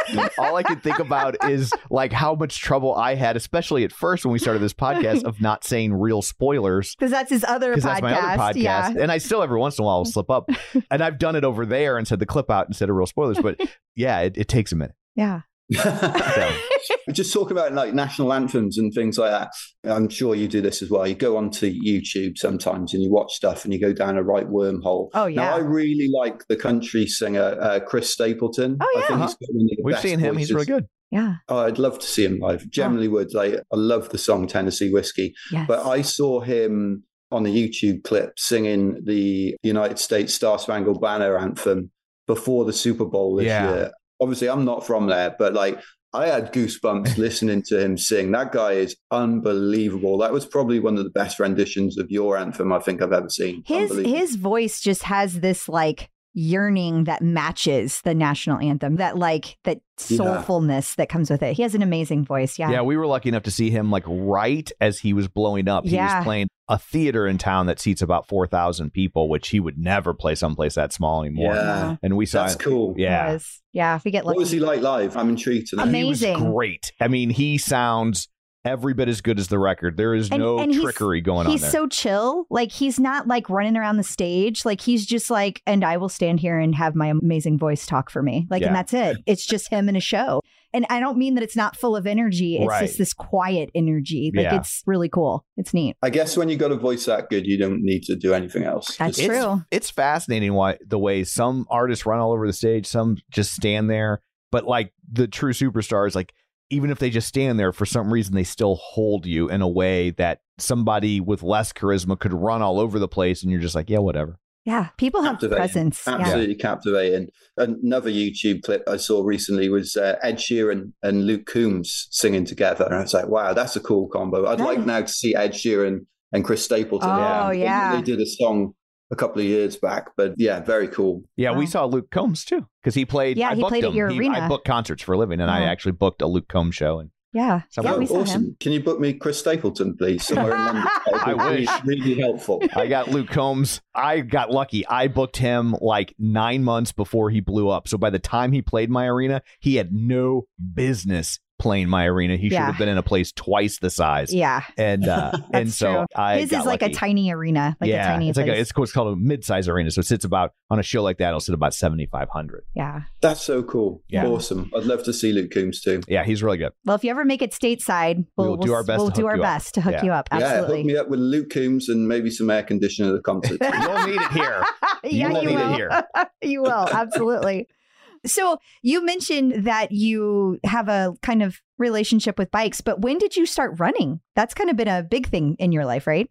<laughs> All I can think about is like how much trouble I had, especially at first when we started this podcast, of not saying real spoilers. Because that's his other Because podcast. that's my other podcast, Yeah. and I still every once in a while will slip up, <laughs> and I've done it over there and said the clip out instead of real spoilers. But yeah, it, it takes a minute. Yeah. <laughs> we just talk about like national anthems and things like that. I'm sure you do this as well. You go onto YouTube sometimes and you watch stuff and you go down a right wormhole. Oh, yeah. Now. I really like the country singer uh, Chris Stapleton. Oh, I think yeah. he's got one of the We've best seen him; he's really good. Yeah. Oh, I'd love to see him live. Generally would. Like, I love the song Tennessee Whiskey. Yes. But I saw him on the YouTube clip singing the United States Star Spangled Banner anthem before the Super Bowl this Yeah. year. Obviously, I'm not from there, but like I had goosebumps <laughs> listening to him sing. That guy is unbelievable. That was probably one of the best renditions of your anthem I think I've ever seen. his his voice just has this like yearning that matches the national anthem. That like that Yeah. soulfulness that comes with it. He has an amazing voice. Yeah. Yeah, we were lucky enough to see him like right as he was blowing up. He Yeah. was playing a theater in town that seats about four thousand people, which he would never play someplace that small anymore. Yeah. And we saw That's cool. Yeah. Yeah. If we get What was he like live? I'm intrigued to know. Amazing. He was great. I mean, he sounds every bit as good as the record. There is And- no and trickery going on he's there. so chill. Like he's not like running around the stage. Like he's just like, and I will stand here and have my amazing voice talk for me. Like, Yeah. and that's it. It's just him in a show. And I don't mean that it's not full of energy. It's Right. just this quiet energy. Like Yeah. it's really cool. It's neat. I guess when you got a voice that good, you don't need to do anything else. That's Just- it's, true. It's fascinating why the way some artists run all over the stage, some just stand there. But like the true superstars, like even if they just stand there for some reason, they still hold you in a way that somebody with less charisma could run all over the place, and you're just like, yeah, whatever. Yeah. People have Captivating. presence. Yeah. Absolutely captivating. Another YouTube clip I saw recently was uh, Ed Sheeran and Luke Combs singing together. And I was like, wow, that's a cool combo. I'd like now to see Ed Sheeran and Chris Stapleton. Oh, I think yeah. They did a song a couple of years back, but yeah, very cool. Yeah, we saw Luke Combs too because he played. Yeah, I he booked played at your He- arena. I book concerts for a living, and I actually booked a Luke Combs show. And Yeah. So- yeah, Oh, we saw awesome. him. Can you book me Chris Stapleton, please, somewhere in London? <laughs> That I wish. Really, really helpful. I got Luke Combs. I got lucky. I booked him like nine months before he blew up. So by the time he played my arena, he had no business playing my arena. He should have been in a place twice the size. Yeah. And uh, <laughs> and so true. I His got is like a tiny arena, like yeah, a tiny it's like a, place. it's what's called a mid-size arena. So it sits about on a show like that. It'll sit about seventy five hundred. yeah. That's so cool. Yeah. Awesome. I'd love to see Luke Combs too. Yeah, he's really good. Well, if you ever make it stateside, we'll, We'll do our best We'll to do our you up. best to hook Yeah. you up. Yeah, Absolutely. hook me up with Luke Combs and maybe some air conditioning at the concert. You'll need it here. yeah, will you need it will. here. <laughs> you will absolutely. So you mentioned that you have a kind of relationship with bikes, but when did you start running? That's kind of been a big thing in your life, right?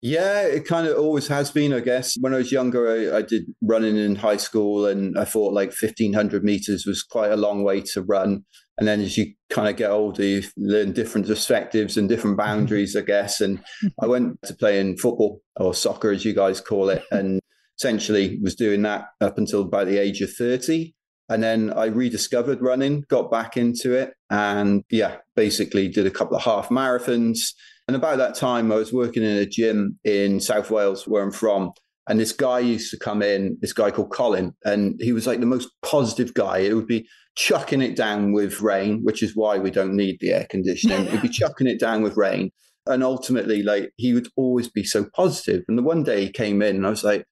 Yeah, it kind of always has been, I guess. When I was younger, I, I did running in high school, and I thought like 1500 meters was quite a long way to run. And then as you kind of get older, you learn different perspectives and different mm-hmm. boundaries, I guess. And I went to playing football or soccer, as you guys call it, and essentially was doing that up until about the age of 30. And then I rediscovered running, got back into it, and yeah, basically did a couple of half marathons. And about that time, I was working in a gym in South Wales, where I'm from. And this guy used to come in, this guy called Colin, and he was like the most positive guy. It would be chucking it down with rain, which is why we don't need the air conditioning. It'd be <laughs> chucking it down with rain. And ultimately, like he would always be so positive. And the one day he came in and I was like,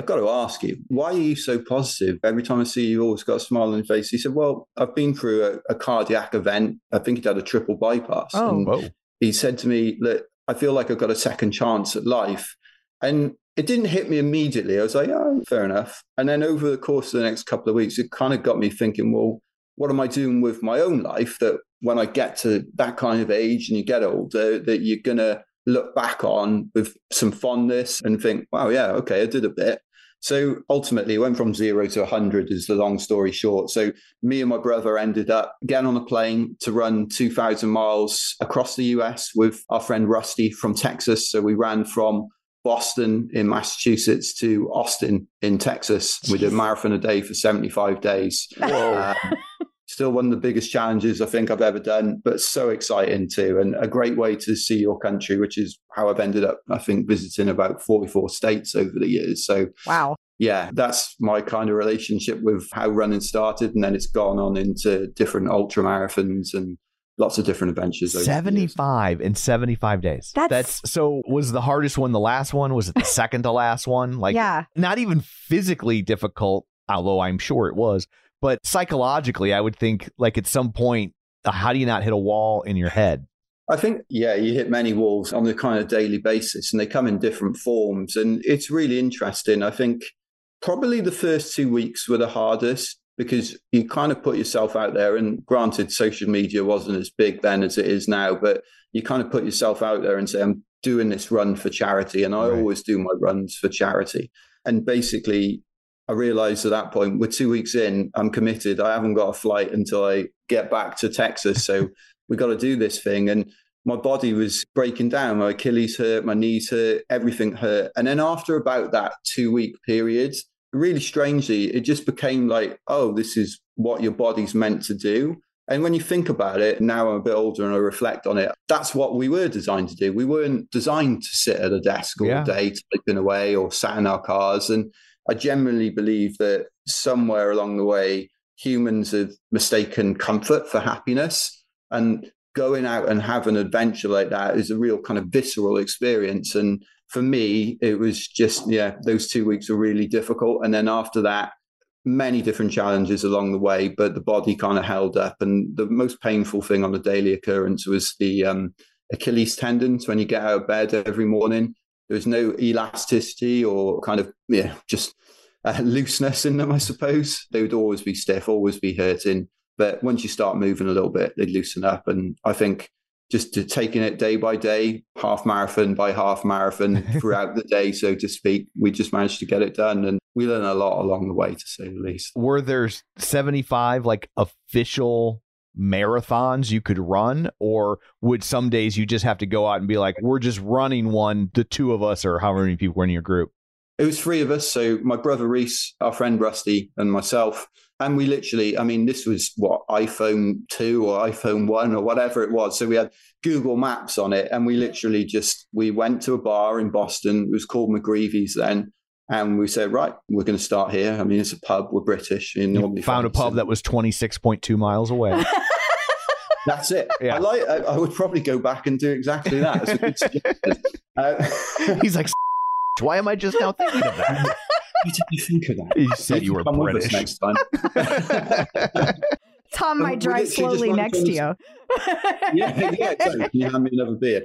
I've got to ask you, why are you so positive? Every time I see you, you always got a smile on your face. He said, Well, I've been through a, a cardiac event. I think he'd had a triple bypass. Oh. And Whoa. he said to me that I feel like I've got a second chance at life. And it didn't hit me immediately. I was like, oh, fair enough. And then over the course of the next couple of weeks, it kind of got me thinking, well, what am I doing with my own life that when I get to that kind of age and you get older, that you're going to look back on with some fondness and think, wow, yeah, okay, I did a bit. So ultimately, it went from zero to 100, is the long story short. So, me and my brother ended up getting on a plane to run 2,000 miles across the US with our friend Rusty from Texas. So, we ran from Boston in Massachusetts to Austin in Texas. We did a marathon a day for 75 days. Um, still one of the biggest challenges I think I've ever done, but so exciting too, and a great way to see your country, which is how I've ended up, I think, visiting about 44 states over the years. So, Wow. yeah, that's my kind of relationship with how running started. And then it's gone on into different ultra marathons and lots of different adventures. over 75 in 75 days. That's- so was the hardest one the last one? Was it the <laughs> second to last one? Like yeah. not even physically difficult, although I'm sure it was, but psychologically, I would think like at some point, uh, how do you not hit a wall in your head? I think, yeah, you hit many walls on the kind of daily basis and they come in different forms. And it's really interesting. I think probably the first two weeks were the hardest because you kind of put yourself out there. And granted, social media wasn't as big then as it is now, but you kind of put yourself out there and say, I'm doing this run for charity. And I Right. always do my runs for charity. And basically, I realized at that point, we're two weeks in, I'm committed. I haven't got a flight until I get back to Texas. So <laughs> we got to do this thing. And my body was breaking down. My Achilles hurt, my knees hurt, everything hurt. And then after about that two week period, really strangely, it just became like, oh, this is what your body's meant to do. And when you think about it, now I'm a bit older and I reflect on it, that's what we were designed to do. We weren't designed to sit at a desk all Yeah. day, typing away or sat in our cars. And I genuinely believe that somewhere along the way, humans have mistaken comfort for happiness. And going out and have an adventure like that is a real kind of visceral experience. And for me, it was just, yeah, those two weeks were really difficult. And then after that, many different challenges along the way, but the body kind of held up. And the most painful thing on a daily occurrence was the um, Achilles tendons when you get out of bed every morning. There was no elasticity or kind of, yeah, just uh, looseness in them, I suppose. They would always be stiff, always be hurting. But once you start moving a little bit, they loosen up. And I think just to taking it day by day, half marathon by half marathon <laughs> throughout the day, so to speak, we just managed to get it done. And we learned a lot along the way, to say the least. Were there 75 like official marathons you could run or would some days you just have to go out and be like we're just running one the two of us or however many people were in your group It was three of us. So my brother Reese, our friend Rusty, and myself. And we literally, I mean, this was what, iPhone 2 or iPhone 1 or whatever it was. So we had Google Maps on it. And we literally just, we went to a bar in Boston. It was called McGreevy's then. And we said, right, we're going to start here. I mean, it's a pub. We're British. You you normally found a pub some- that was 26.2 miles away <laughs> That's it. Yeah. I like. I, I would probably go back and do exactly that. It's a good. Uh, <laughs> he's like why am i just now thinking of that Why <laughs> did you think of that? you said you were Come with us british next time. Tom might we drive literally slowly next to you. yeah, yeah, exactly. Can you hand me another beer?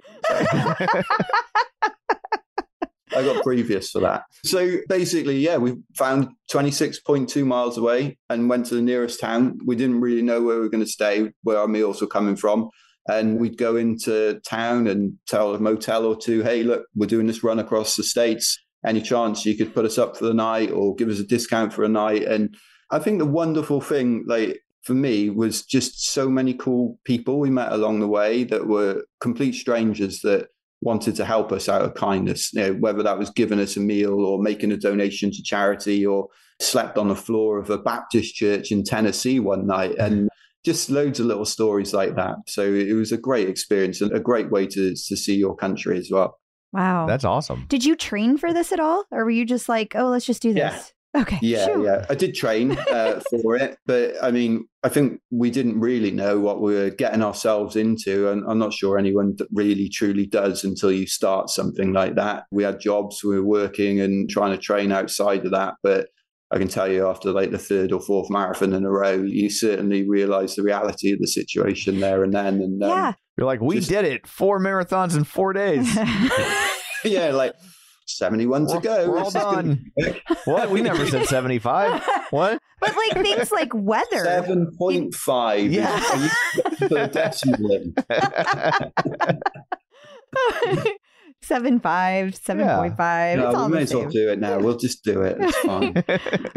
I got previous for that. So basically, yeah, we found 26.2 miles away and went to the nearest town. We didn't really know where we were going to stay, where our meals were coming from. And we'd go into town and tell a motel or two, hey, look, we're doing this run across the States. Any chance you could put us up for the night or give us a discount for a night? And I think the wonderful thing, like for me, was just so many cool people we met along the way that were complete strangers that wanted to help us out of kindness. You know, whether that was giving us a meal or making a donation to charity or slept on the floor of a Baptist church in Tennessee one night mm-hmm. and just loads of little stories like that. So it was a great experience and a great way to to see your country as well. Wow. that's awesome Did you train for this at all? Or were you just like, oh, let's just do this? Yeah. Okay. Yeah, Phew. yeah. I did train uh, <laughs> for it, but I mean, I think we didn't really know what we were getting ourselves into, and I'm not sure anyone really truly does until you start something like that. We had jobs, we were working and trying to train outside of that, but I can tell you after like the third or fourth marathon in a row, you certainly realise the reality of the situation there and then. And um, Yeah. You're like, we Just- did it. Four marathons in four days. <laughs> <laughs> yeah, like 71 to go. we're all This is gonna done. what? We never said 75. <laughs> What? but like things like weather. 7.5. Yeah. Are you put a decimal in? Seven five, seven point five. No, it's all we may the as well same. do it now. We'll just do it. It's fine. <laughs>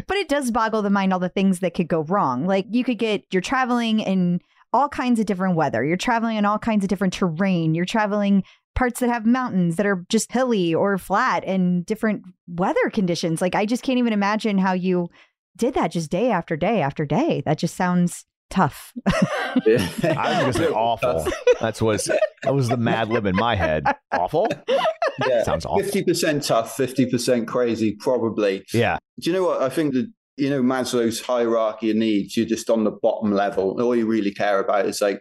But it does boggle the mind all the things that could go wrong. Like you could get you're traveling in all kinds of different weather. You're traveling in all kinds of different terrain. You're traveling parts that have mountains that are just hilly or flat and different weather conditions. Like I just can't even imagine how you did that just day after day after day. That just sounds tough. I was gonna say <laughs> awful. That's was that was the Mad Lib in my head. Awful. Yeah. Sounds awful. 50% tough, 50% crazy, probably. Yeah. Do you know what? I think that, you know, Maslow's hierarchy of needs, you're just on the bottom level. All you really care about is like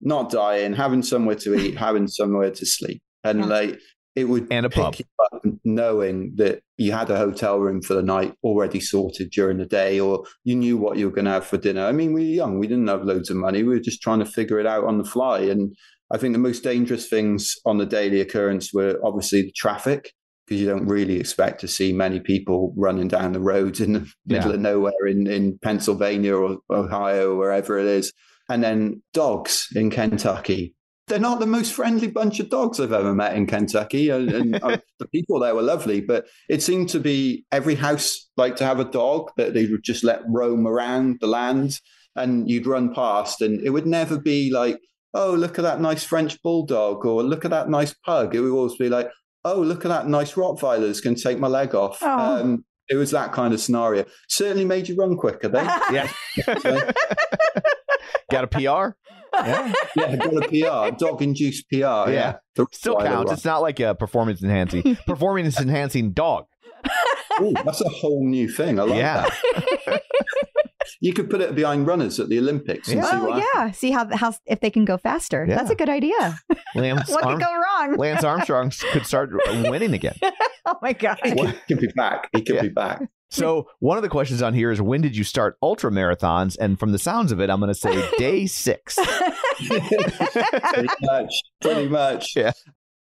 not dying, having somewhere to eat, <laughs> having somewhere to sleep. And Yeah. like, it would And a pick pub. you up knowing that you had a hotel room for the night already sorted during the day, or you knew what you were going to have for dinner. I mean, we were young, we didn't have loads of money, we were just trying to figure it out on the fly. And I think the most dangerous things on the daily occurrence were obviously the traffic, because you don't really expect to see many people running down the roads in the <laughs> middle Yeah. of nowhere in, in Pennsylvania or Ohio, or wherever it is. And then dogs in Kentucky. They're not the most friendly bunch of dogs I've ever met in Kentucky. And, and <laughs> the people there were lovely, but it seemed to be every house liked to have a dog that they would just let roam around the land and you'd run past and it would never be like, oh, look at that nice French bulldog or look at that nice pug. It would always be like, oh, look at that nice Rottweilers can take my leg off. Oh. Um, it was that kind of scenario. Certainly made you run quicker, though. <laughs> Yeah. So, Got a PR? <laughs> Yeah. yeah, got a PR, dog induced PR. Yeah. Yeah. Still counts. It's not like a performance enhancing <laughs> performance enhancing dog. Ooh, that's a whole new thing. I like Yeah. that. <laughs> You could put it behind runners at the Olympics and Yeah. see oh what yeah. See how how if they can go faster. Yeah. That's a good idea. <laughs> Lance, what Arm- could go wrong? Lance Armstrong could start winning again. <laughs> oh my god. happens. He could be back. He could Yeah. be back. So one of the questions on here is when did you start ultra marathons? And from the sounds of it, I'm going to say <laughs> day six. pretty much. Pretty much. Yeah.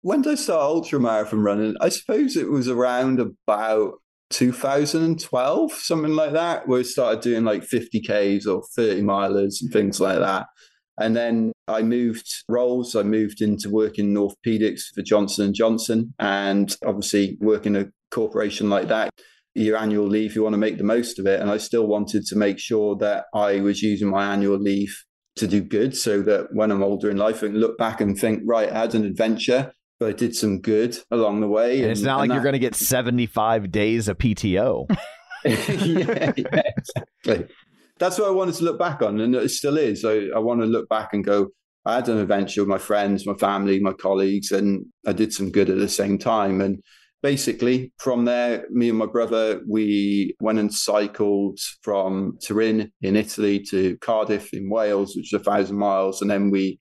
When did I start ultra marathon running? I suppose it was around about 2012, something like that, where I started doing like 50Ks or 30 milers and things like that. And then I moved roles. I moved into working in orthopedics for Johnson Johnson, and obviously working a corporation like that. Your annual leave, you want to make the most of it. And I still wanted to make sure that I was using my annual leave to do good so that when I'm older in life, I can look back and think, right, I had an adventure, but I did some good along the way. And it's not like and you're going to get 75 days of PTO. yeah, <laughs> <laughs> yeah, exactly. That's what I wanted to look back on, and it still is. I, I want to look back and go, I had an adventure with my friends, my family, my colleagues, and I did some good at the same time. And basically, from there, me and my brother, we went and cycled from Turin in Italy to Cardiff in Wales, which is a thousand miles. And then we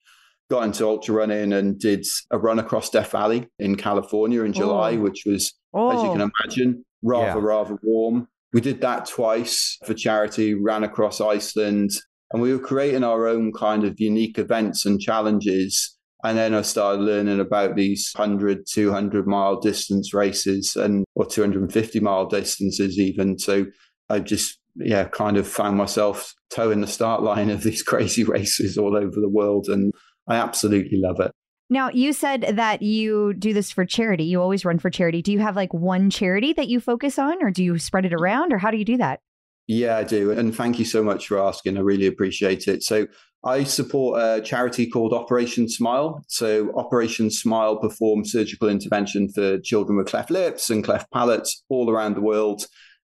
got into ultra running and did a run across Death Valley in California in July, Oh. which was, Oh. as you can oh. imagine, rather, Yeah. rather warm. We did that twice for charity, ran across Iceland, and we were creating our own kind of unique events and challenges. And then I started learning about these 100, 200 mile distance races and or 250 mile distances even. So I just, yeah, kind of found myself toeing the start line of these <laughs> crazy races all over the world. And I absolutely love it. Now, you said that you do this for charity. You always run for charity. Do you have like one charity that you focus on, or do you spread it around, or how do you do that? Yeah, I do. And thank you so much for asking. I really appreciate it. So, I support a charity called Operation Smile. So, Operation Smile performs surgical intervention for children with cleft lips and cleft palates all around the world.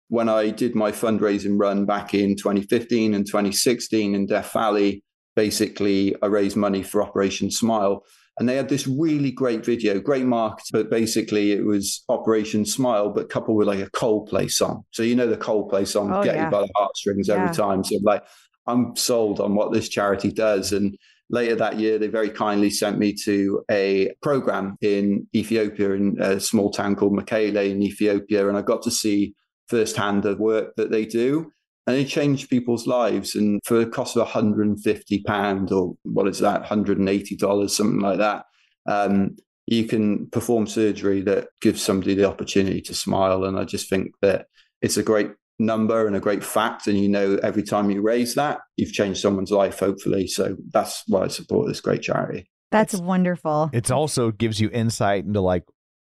When I did my fundraising run back in 2015 and 2016 in Death Valley, basically I raised money for Operation Smile. And they had this really great video, great market, but basically it was Operation Smile, but coupled with like a Coldplay song. So you know the Coldplay song, Oh, get yeah. you by the heartstrings every Yeah. time. So like I'm sold on what this charity does. And later that year, they very kindly sent me to a program in Ethiopia, in a small town called Mekele in Ethiopia. And I got to see firsthand the work that they do. And it changed people's lives. And for the cost of £150 or what is that, $180, something like that, um, you can perform surgery that gives somebody the opportunity to smile. And I just think that it's a great number and a great fact. And you know, every time you raise that, you've changed someone's life, hopefully. So that's why I support this great charity. That's wonderful. It also gives you insight into like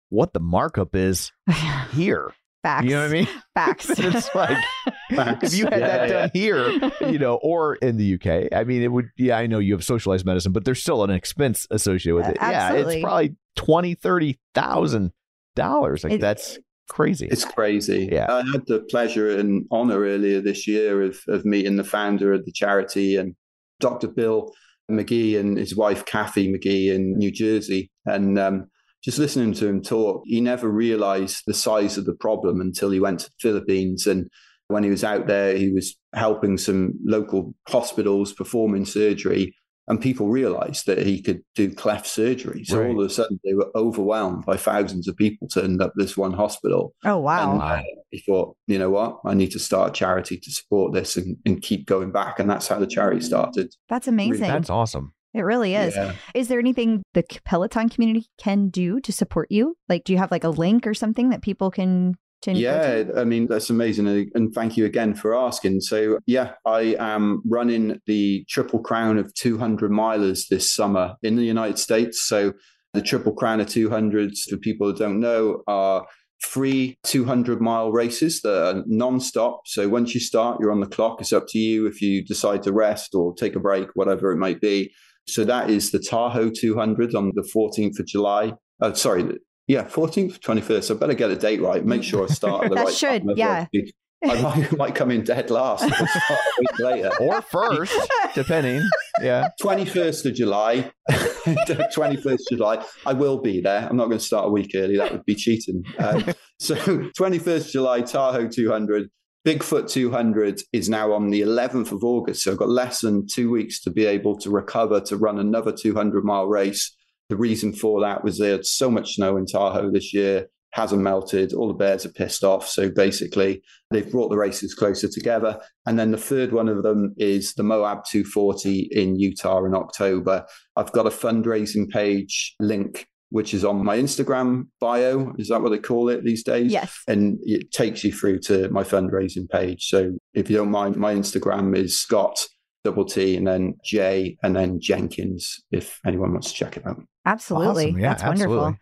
what the markup is <laughs> here. Facts. You know what I mean? <laughs> Facts. it's like <laughs> if you had that Yeah, done here, you know, or in the UK, I mean, it would, yeah, I know you have socialized medicine, but there's still an expense associated with Uh, it. Yeah, it's probably twenty, thirty thousand dollars. Like It- that's crazy. It's crazy. Yeah. I had the pleasure and honor earlier this year of, of meeting the founder of the charity and Dr. Bill Magee and his wife, Kathy Magee, in New Jersey. And um, just listening to him talk, he never realized the size of the problem until he went to the Philippines. And when he was out there, he was helping some local hospitals performing surgery. And people realized that he could do cleft surgery. So Right. all of a sudden, they were overwhelmed by thousands of people turning up this one hospital. oh wow. And uh, he thought, you know what? I need to start a charity to support this and, and keep going back. And that's how the charity started. That's amazing. That's awesome. It really is. Yeah. Is there anything the Peloton community can do to support you? Like, do you have like a link or something that people can? Yeah, to? I mean, that's amazing. And- And thank you again for asking. So, yeah, I am running the Triple Crown of 200 milers this summer in the United States. So, the Triple Crown of 200s, for people who don't know, are free 200 mile races that are non-stop so once you start you're on the clock it's up to you if you decide to rest or take a break whatever it might be so that is the tahoe 200 on the 14th of july uh, sorry yeah 14th 21st i better get a date right make sure i start at the <laughs> That right should, time. yeah. Otherwise, I <laughs> might, might come in dead last if I start a week later Or first, depending. Yeah. <laughs> 21st of July, 21st July, I will be there. I'm not going to start a week early. That would be cheating. Um, so 21st July, Tahoe 200. Bigfoot 200 is now on the 11th of August. So I've got less than two weeks to be able to recover to run another 200 mile race. The reason for that was they had so much snow in Tahoe this year, hasn't melted. All the bears are pissed off. So basically, they've brought the races closer together. And then the third one of them is the Moab 240 in Utah in October. I've got a fundraising page link, which is on my Instagram bio. Is that what they call it these days? Yes. And it takes you through to my fundraising page. So if you don't mind, my Instagram is Scott double T and then J and then Jenkins, if anyone wants to check it out. Absolutely. Awesome. Yeah, That's wonderful.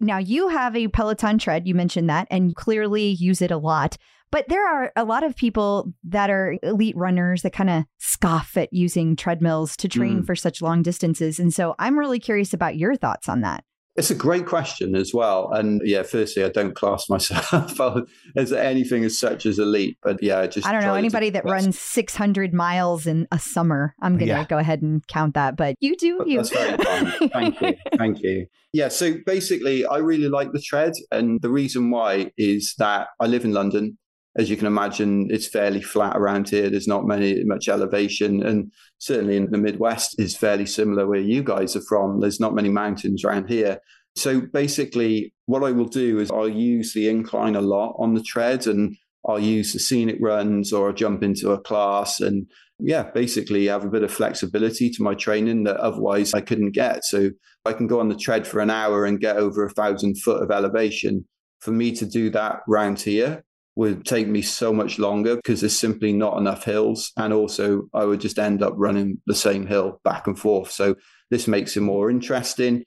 Now, you have a Peloton tread. You mentioned that and clearly use it a lot. But there are a lot of people that are elite runners that kind of scoff at using treadmills to train Mm. for such long distances. And so I'm really curious about your thoughts on that. It's a great question as well. And yeah, firstly, I don't class myself <laughs> as anything as such as elite, but yeah, I just I don't know anybody that best. runs 600 miles in a summer. I'm going to Yeah. go ahead and count that, but you do But you. That's very kind. Thank you. <laughs> Thank you. Yeah. So basically, I really like the tread. And the reason why is that I live in London. As you can imagine, it's fairly flat around here. There's not many much elevation. And certainly in the Midwest is fairly similar where you guys are from. There's not many mountains around here. So basically, what I will do is I'll use the incline a lot on the tread and I'll use the scenic runs or I'll jump into a class and yeah, basically have a bit of flexibility to my training that otherwise I couldn't get. So I can go on the tread for an hour and get over a thousand foot of elevation. For me to do that round here would take me so much longer because there's simply not enough hills. And also, I would just end up running the same hill back and forth. So this makes it more interesting.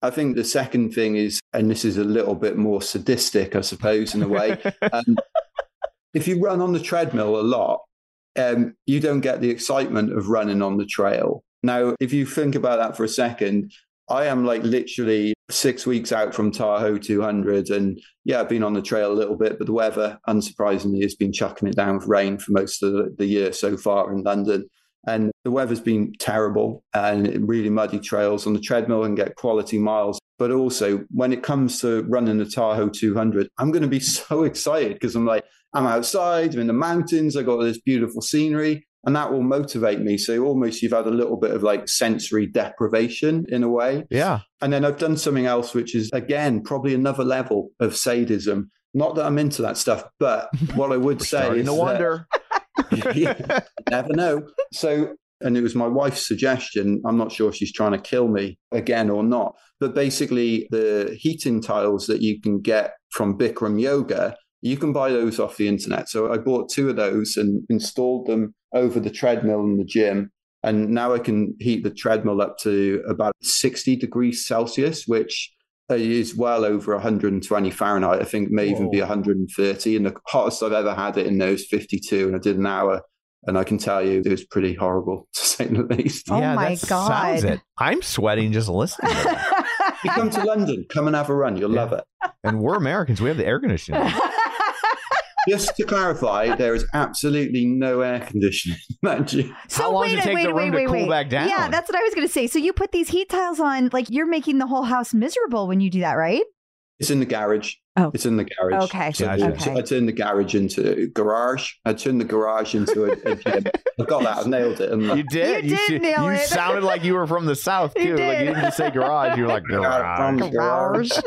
I think the second thing is, and this is a little bit more sadistic, I suppose, in a way. <laughs> um, if you run on the treadmill a lot, um, you don't get the excitement of running on the trail. Now, if you think about that for a second, I am like literally six weeks out from Tahoe 200. And yeah, I've been on the trail a little bit, but the weather, unsurprisingly, has been chucking it down with rain for most of the, year so far in London. And the weather's been terrible and really muddy trails on the treadmill and get quality miles. But also, when it comes to running the Tahoe 200, I'm going to be <laughs> so excited because I'm like, I'm outside, I'm in the mountains, I got this beautiful scenery, and that will motivate me. So almost you've had a little bit of like sensory deprivation in a way. Yeah. And then I've done something else, which is again probably another level of sadism. Not that I'm into that stuff, but <laughs> what I would say is that- wonder. <laughs> yeah, <laughs> never know. So, and it was my wife's suggestion. I'm not sure she's trying to kill me again or not. But basically, the heating tiles that you can get from Bikram Yoga, you can buy those off the internet. So I bought two of those and installed them over the treadmill in the gym. And now I can heat the treadmill up to about 60 degrees Celsius, which is well over 120 Fahrenheit. I think may even be 130. And the hottest I've ever had it in there is 52. And I did an hour. And I can tell you it was pretty horrible <laughs> to say the least. Oh yeah, my that sounds God. it. I'm sweating just listening to that. You come to <laughs> London, come and have a run. You'll love it. and we're Americans. We have the air conditioning. <laughs> Just to clarify, there is absolutely no air conditioning in. So How long wait, does it take wait, the room wait, to wait, cool wait. back down? Yeah, that's what I was going to say. So you put these heat tiles on, like you're making the whole house miserable when you do that, right? It's in the garage. Oh. It's in the garage. Okay. So Gotcha. Okay. I turned the garage into a garage. I turned the garage into a, a gym. <laughs> I got that. I nailed it. You did. You did see- nail you it. <laughs> sounded like you were from the south too. You too. Like you didn't just say garage. You were like garage. Garage. <laughs>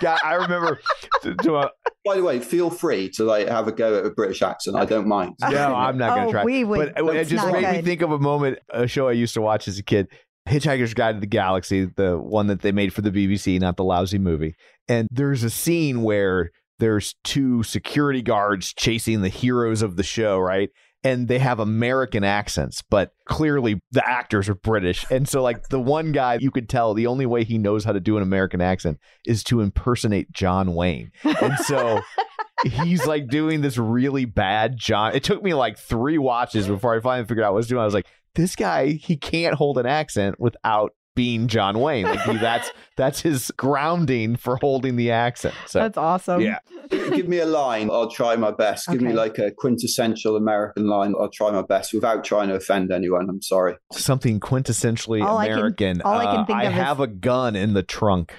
God, I remember. To, to a, By the way, feel free to like have a go at a British accent. I don't mind. no, I'm not gonna Oh, try. we would- But uh, it just not made me think of a moment, a show I used to watch as a kid. Hitchhiker's Guide to the Galaxy, the one that they made for the BBC, not the lousy movie. And there's a scene where there's two security guards chasing the heroes of the show, right? And they have American accents, but clearly the actors are British. And so, like, the one guy, you could tell the only way he knows how to do an American accent is to impersonate John Wayne. And so <laughs> he's like doing this really bad John. It took me like three watches before I finally figured out what I was doing. I was like, this guy, he can't hold an accent without being John Wayne. Like he, <laughs> that's that's his grounding for holding the accent. So That's awesome. yeah, Give me a line. I'll try my best. Give me like a quintessential American line. I'll try my best without trying to offend anyone. I'm sorry. something quintessentially All I can- American. all I can Uh, think I of is- have a gun in the trunk.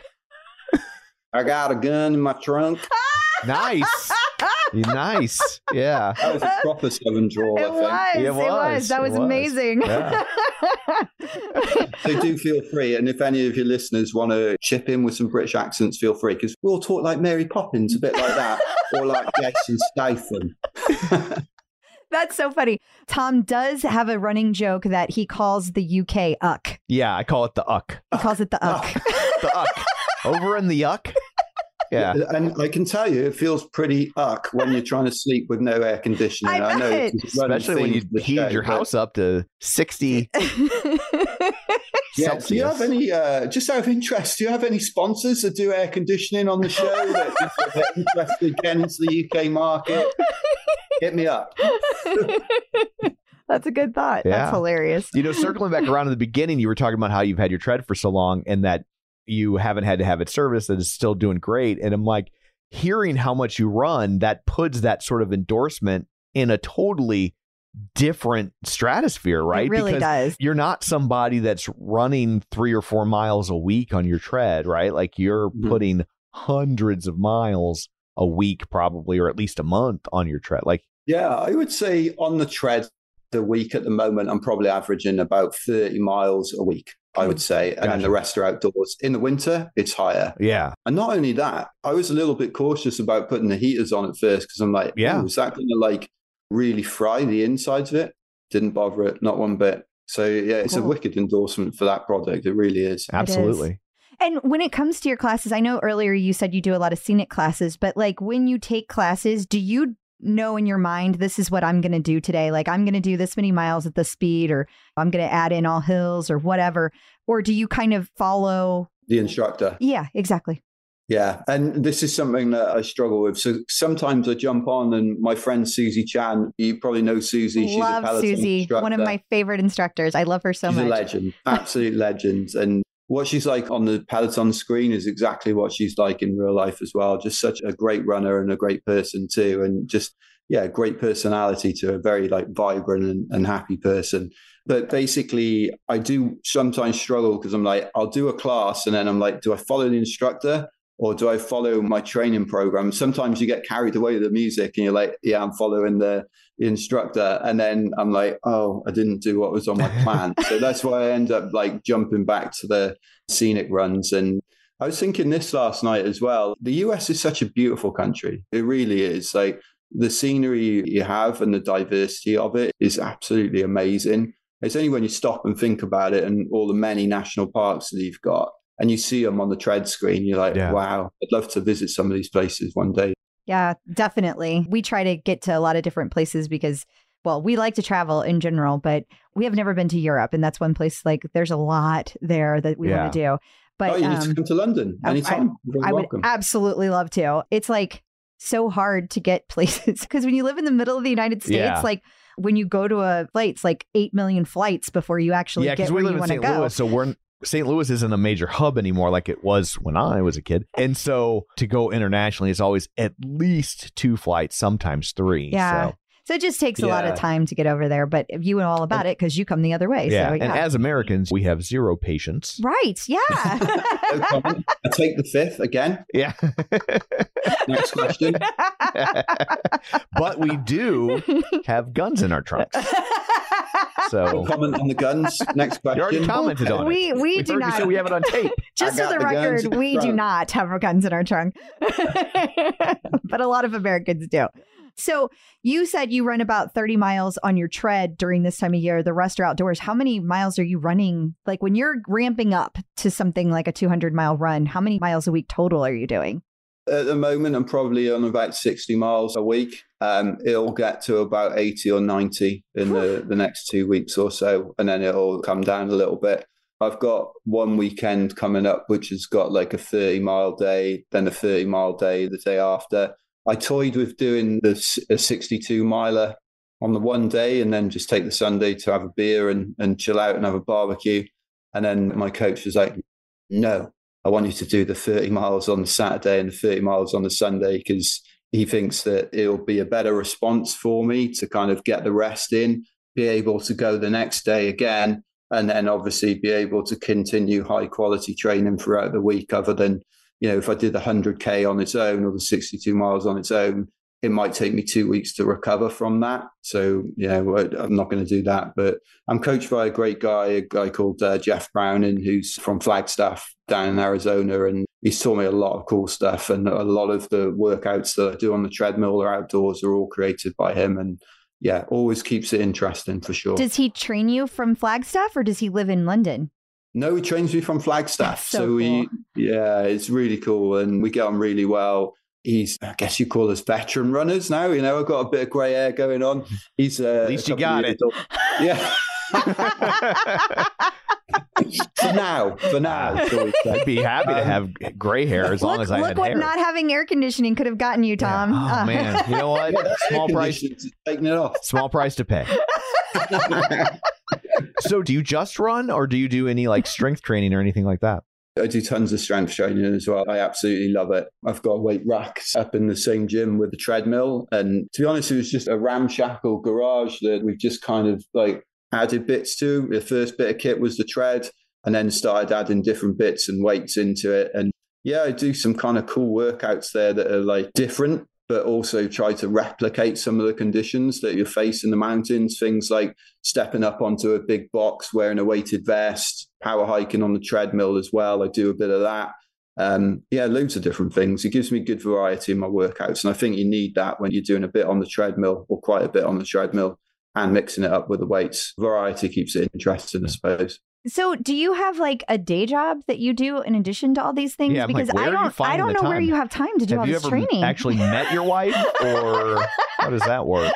I got a gun in my trunk. <laughs> Nice, nice. Yeah. <laughs> That was a proper seven draw, It I was, think. It it was. was. That It was, was. amazing. Yeah. So do feel free. And if any of your listeners want to chip in with some British accents, feel free because we'll talk like Mary Poppins, a bit like that, <laughs> or like Jason Statham. <laughs> That's so funny. Tom does have a running joke that he calls the UK uck. Yeah, I call it the uck. He calls it the uck. The uck. Over in the uck. Yeah. And I can tell you, it feels pretty uck when you're trying to sleep with no air conditioning. I know, bet. it's a running Especially when you heat show, your but- house up to 60 <laughs> Yeah. Celsius. Do you have any, uh, just out of interest, do you have any sponsors that do air conditioning on the show that that are interested in getting into the UK market? Hit me up. <laughs> That's a good thought. Yeah. That's hilarious. You know, circling back around to the beginning, you were talking about how you've had your tread for so long and that you haven't had to have it serviced that is still doing great. And I'm like, hearing how much you run, that puts that sort of endorsement in a totally different stratosphere, right? It really because does. you're not somebody that's running three or four miles a week on your tread, right? Like you're Mhm. putting hundreds of miles a week, probably, or at least a month on your tread. Like, Yeah, I would say on the tread the week at the moment, I'm probably averaging about 30 miles a week, I would say. And then the rest are outdoors. In the winter, it's higher. yeah, And not only that, I was a little bit cautious about putting the heaters on at first because I'm like, Yeah. yeah, is that going to like really fry the insides of it? Didn't bother it, not one bit. So yeah, it's Cool. a wicked endorsement for that product. It really is. absolutely. And when it comes to your classes, I know earlier you said you do a lot of scenic classes, but like when you take classes, do you know in your mind this is what I'm going to do today? Like I'm going to do this many miles at the speed or I'm going to add in all hills or whatever, or do you kind of follow The instructor. Yeah, exactly. Yeah, and this is something that I struggle with. So sometimes I jump on, and my friend Susie Chan, you probably know Susie. She's a love Peloton Susie, one of my favorite instructors. I love her so she's much. a legend, absolute legend. And what she's like on the Peloton screen is exactly what she's like in real life as well. Just such a great runner and a great person too. And just yeah, great personality to a very like vibrant and, and happy person. But basically, I do sometimes struggle because I'm like, I'll do a class and then I'm like, do I follow the instructor or do I follow my training program? Sometimes you get carried away with the music and you're like, yeah, I'm following the, the instructor. And then I'm like, oh, I didn't do what was on my plan. so <laughs> that's why I end up like jumping back to the scenic runs. And I was thinking this last night as well. The US is such a beautiful country. It really is. Like the scenery you have and the diversity of it is absolutely amazing. It's only when you stop and think about it and all the many national parks that you've got and you see them on the tread screen, you're like, Yeah. wow, I'd love to visit some of these places one day. Yeah, definitely. We try to get to a lot of different places because, well, we like to travel in general, but we have never been to Europe. And that's one place like there's a lot there that we Yeah. want to do. But oh, you need um, to come to London anytime. You're I would absolutely love to. It's like so hard to get <laughs> places because when you live in the middle of the United States, Yeah. like when you go to a flight, it's like 8 million flights before you actually yeah, get where live you want to go. Louis, so we're St. Louis isn't a major hub anymore like it was when I was a kid. And so to go internationally is always at least two flights, sometimes three. Yeah. So, So it just takes a lot of time to get over there. But you know all about it because you come the other way. yeah. So, And as Americans, we have zero patience. right. Yeah. <laughs> I take the fifth again. Yeah. <laughs> Next question. <laughs> but we do have guns in our trunks. So comment on the guns. Next question. you already question. commented on we it. we We do not. say we have it on tape. Just I for the the record, in the we do not have our guns in our trunk, but a lot of Americans do. So you said you run about 30 miles on your tread during this time of year. The rest are outdoors. How many miles are you running? Like when you're ramping up to something like a 200 mile run, how many miles a week total are you doing? At the moment, I'm probably on about 60 miles a week. Um, it'll get to about 80 or 90 in the, the next two weeks or so, and then it'll come down a little bit. I've got one weekend coming up, which has got like a 30 mile day, then a 30 mile day the day after. I toyed with doing the 62 miler on the one day and then just take the Sunday to have a beer and, and chill out and have a barbecue. And then my coach was like, no, I want you to do the 30 miles on the Saturday and the 30 miles on the Sunday because he thinks that it'll be a better response for me to kind of get the rest in, be able to go the next day again, and then obviously be able to continue high quality training throughout the week. Other than, you know, if I did the 100K on its own or the 62 miles on its own, it might take me two weeks to recover from that. So, you know, I- I'm not going to do that. But I'm coached by a great guy, a guy called uh, Jeff Browning, who's from Flagstaff down in Arizona. And he's taught me a lot of cool stuff. And a lot of the workouts that I do on the treadmill or outdoors are all created by him. And yeah, always keeps it interesting for sure. Does he train you from Flagstaff or does he live in London? No, he trains me from Flagstaff. That's so we, yeah, it's really cool, and we get on really well. He's, I guess you call us veteran runners now. You know, I've got a bit of grey hair going on. He's uh, At least a you got it. old. Yeah. <laughs> for now, for now. so. I'd be happy to Um, have gray hair as long look as I look had what hair. not having air conditioning could have gotten you, Tom. Oh Uh, man, you know what? <laughs> Yeah, Small price, taking it off. small price to pay. <laughs> So, do you just run, or do you do any like strength training or anything like that? I do tons of strength training as well. I absolutely love it. I've got weight racks up in the same gym with the treadmill. And to be honest, it was just a ramshackle garage that we've just kind of like added bits to. The first bit of kit was the tread and then started adding different bits and weights into it. And yeah, I do some kind of cool workouts there that are like different, but also try to replicate some of the conditions that you face in the mountains. Things like stepping up onto a big box, wearing a weighted vest, power hiking on the treadmill as well. I do a bit of that. Um, yeah, loads of different things. It gives me good variety in my workouts. And I think you need that when you're doing a bit on the treadmill or quite a bit on the treadmill and mixing it up with the weights. Variety keeps it interesting, I suppose. So, do you have like a day job that you do in addition to all these things? Yeah, I'm like, because where I don't, I don't know where you have time to do all have you this ever training. actually met your wife, or <laughs> how does that work?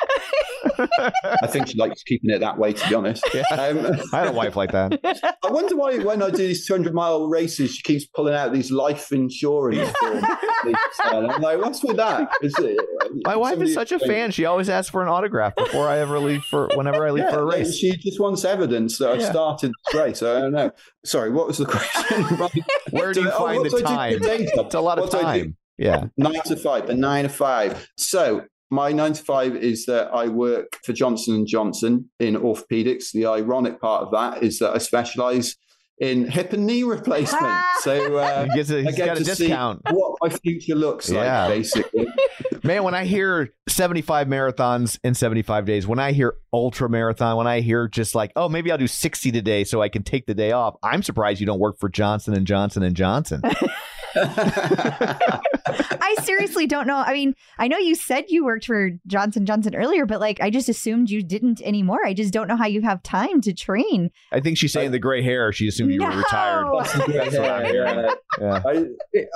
I think she likes keeping it that way, to be honest. Yeah. Um, I had a wife like that. I wonder why when I do these 200 mile races, she keeps pulling out these life insurance forms. <laughs> I'm like, what's with that? Is it, My wife is such a fan. She always asks for an autograph before I ever leave for whenever I leave Yeah, for a race. she just wants evidence that I Yeah. started this race. I don't know. Sorry, what was the question? <laughs> Where do you Oh, find what the time? for day job? It's a lot of What I time. Yeah. Nine to five, the nine to five. So My nine to five is that I work for Johnson and Johnson in orthopedics. The ironic part of that is that I specialize in hip and knee replacement. <laughs> So uh, He gets a- I he's get got a to see discount. what my future looks Yeah. like, basically. <laughs> Man, when I hear 75 marathons in 75 days, when I hear ultra marathon, when I hear just like, oh, maybe I'll do 60 today so I can take the day off, I'm surprised you don't work for Johnson and Johnson and Johnson. <laughs> <laughs> I seriously don't know. I mean, I know you said you worked for Johnson Johnson earlier, but like I just assumed you didn't anymore. I just don't know how you have time to train. I think she's saying uh, the gray hair. She assumed you were retired. <laughs> That's what I'm hearing. Yeah. Yeah. I, I,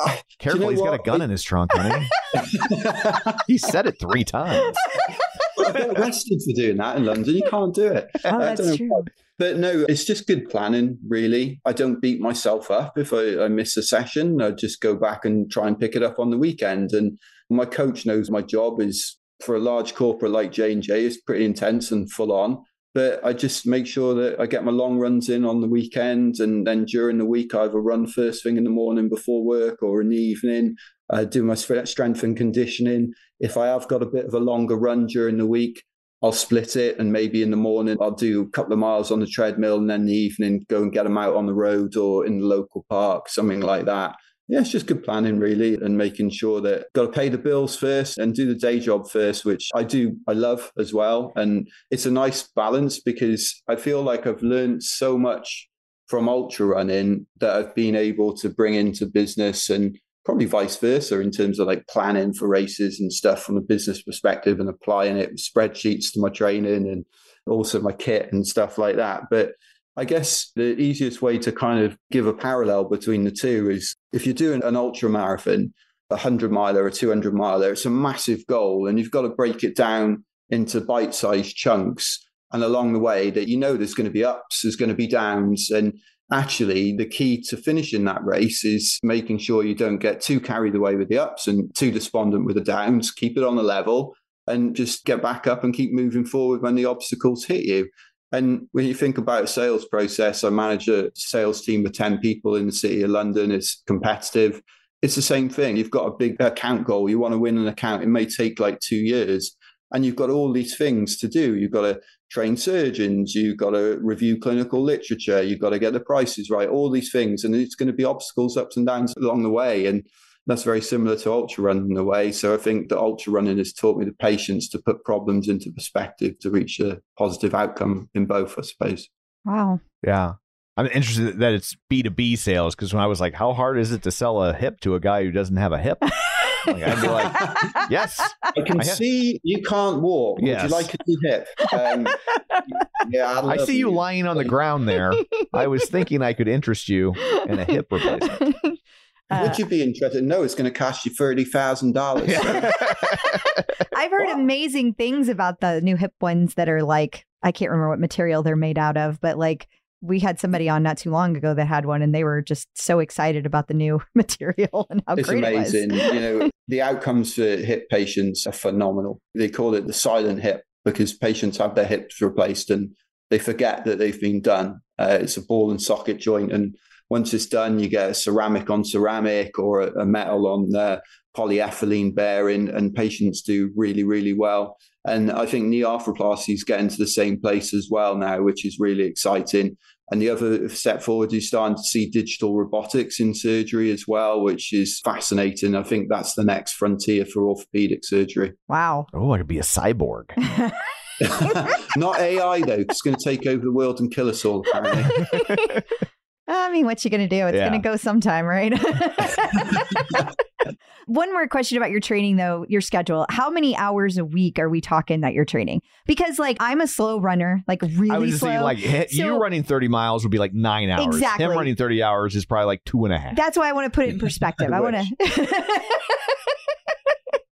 uh, Careful, know he's got a what? gun in his trunk, honey. <laughs> he said it three times. I get arrested for doing that in London. You can't do it. Oh, I don't that's know true. why. But no, it's just good planning, really. I don't beat myself up if I, I miss a session. I just go back and try and pick it up on the weekend. And my coach knows my job is for a large corporate like J and J is pretty intense and full on. But I just make sure that I get my long runs in on the weekend, and then during the week I either run first thing in the morning before work or in the evening. Uh, do my strength and conditioning. If I have got a bit of a longer run during the week, I'll split it and maybe in the morning I'll do a couple of miles on the treadmill and then in the evening go and get them out on the road or in the local park, something like that. Yeah, it's just good planning really and making sure that got to pay the bills first and do the day job first, which I do, I love as well. And it's a nice balance because I feel like I've learned so much from ultra running that I've been able to bring into business and probably vice versa in terms of like planning for races and stuff from a business perspective and applying it spreadsheets to my training and also my kit and stuff like that. But I guess the easiest way to kind of give a parallel between the two is if you're doing an ultra marathon, a 100 miler, a 200 miler, it's a massive goal and you've got to break it down into bite sized chunks. And along the way, that you know there's going to be ups, there's going to be downs. And actually, the key to finishing that race is making sure you don't get too carried away with the ups and too despondent with the downs. Keep it on a level and just get back up and keep moving forward when the obstacles hit you. And when you think about a sales process, I manage a sales team of 10 people in the city of London. It's competitive. It's the same thing. You've got a big account goal. You want to win an account. It may take like two years. And you've got all these things to do. You've got to train surgeons. You've got to review clinical literature. You've got to get the prices right, all these things. And it's going to be obstacles, ups and downs along the way. And that's very similar to ultra running in a way. So I think that ultra running has taught me the patience to put problems into perspective to reach a positive outcome in both, I suppose. Wow. Yeah. I'm interested that it's B2B sales because when I was like, how hard is it to sell a hip to a guy who doesn't have a hip? <laughs> Like, I'd be like, yes. I can I see you can't walk. Yes. Would you like a new hip? Um, yeah, I'd I see you lying on the ground there. I was thinking I could interest you in a hip replacement. <laughs> Uh, Would you be interested? No, it's going to cost you thirty thousand dollars. <laughs> I've heard amazing things about the new hip ones that are like I can't remember what material they're made out of, but like we had somebody on not too long ago that had one and they were just so excited about the new <laughs> material and how It's great amazing. it was. you know, <laughs> the outcomes for hip patients are phenomenal. They call it the silent hip because patients have their hips replaced and they forget that they've been done. Uh, it's a ball and socket joint, and once it's done, you get a ceramic on ceramic or a, a metal on uh, polyethylene bearing, and patients do really, really well. And I think knee arthroplasty is getting to the same place as well now, which is really exciting. And the other step forward is starting to see digital robotics in surgery as well, which is fascinating. I think that's the next frontier for orthopedic surgery. Wow. Oh, I could be a cyborg. <laughs> <laughs> Not AI though. it's going to take over the world and kill us all. Apparently, <laughs> I mean, what you gonna do? It's Yeah. gonna go sometime, right? One more question about your training, though. Your schedule. How many hours a week are we talking that you're training? Because, like, I'm a slow runner, like really I was slow. thinking, like, hit, you running 30 miles would be like nine hours. Exactly. Him running 30 hours is probably like two and a half. That's why I want to put it in perspective. I want to.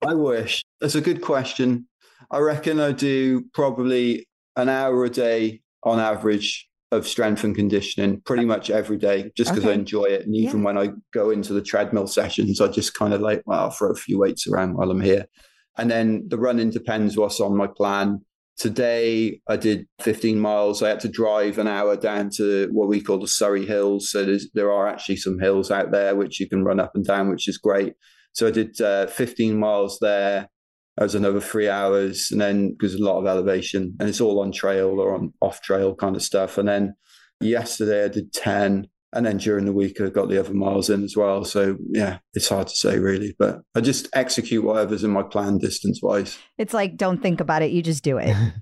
<laughs> I wish. That's a good question. I reckon I do probably an hour a day on average of strength and conditioning pretty much every day just because I enjoy it. And even Yeah. when I go into the treadmill sessions, I just kind of like, well, I'll throw a few weights around while I'm here. And then the running depends what's on my plan. Today I did 15 miles. I had to drive an hour down to what we call the Surrey Hills. So there's, there are actually some hills out there which you can run up and down, which is great. So I did uh, 15 miles there. Was another three hours. And then because a lot of elevation and it's all on trail or on off trail kind of stuff. And then yesterday I did 10. And then during the week, I got the other miles in as well. So, yeah, it's hard to say really, but I just execute whatever's in my plan distance wise. It's like, don't think about it. You just do it. <laughs>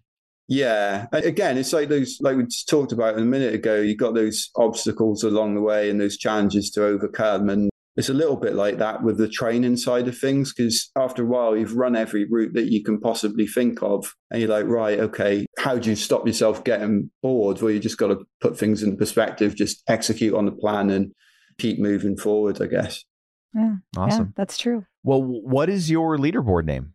Yeah. A- Again, it's like those, like we just talked about a minute ago, you've got those obstacles along the way and those challenges to overcome. And it's a little bit like that with the training side of things, because after a while, you've run every route that you can possibly think of. And you're like, right, okay, how do you stop yourself getting bored? Well, you just got to put things in perspective, just execute on the plan and keep moving forward, I guess. Yeah. Awesome. Yeah, that's true. Well, what is your leaderboard name?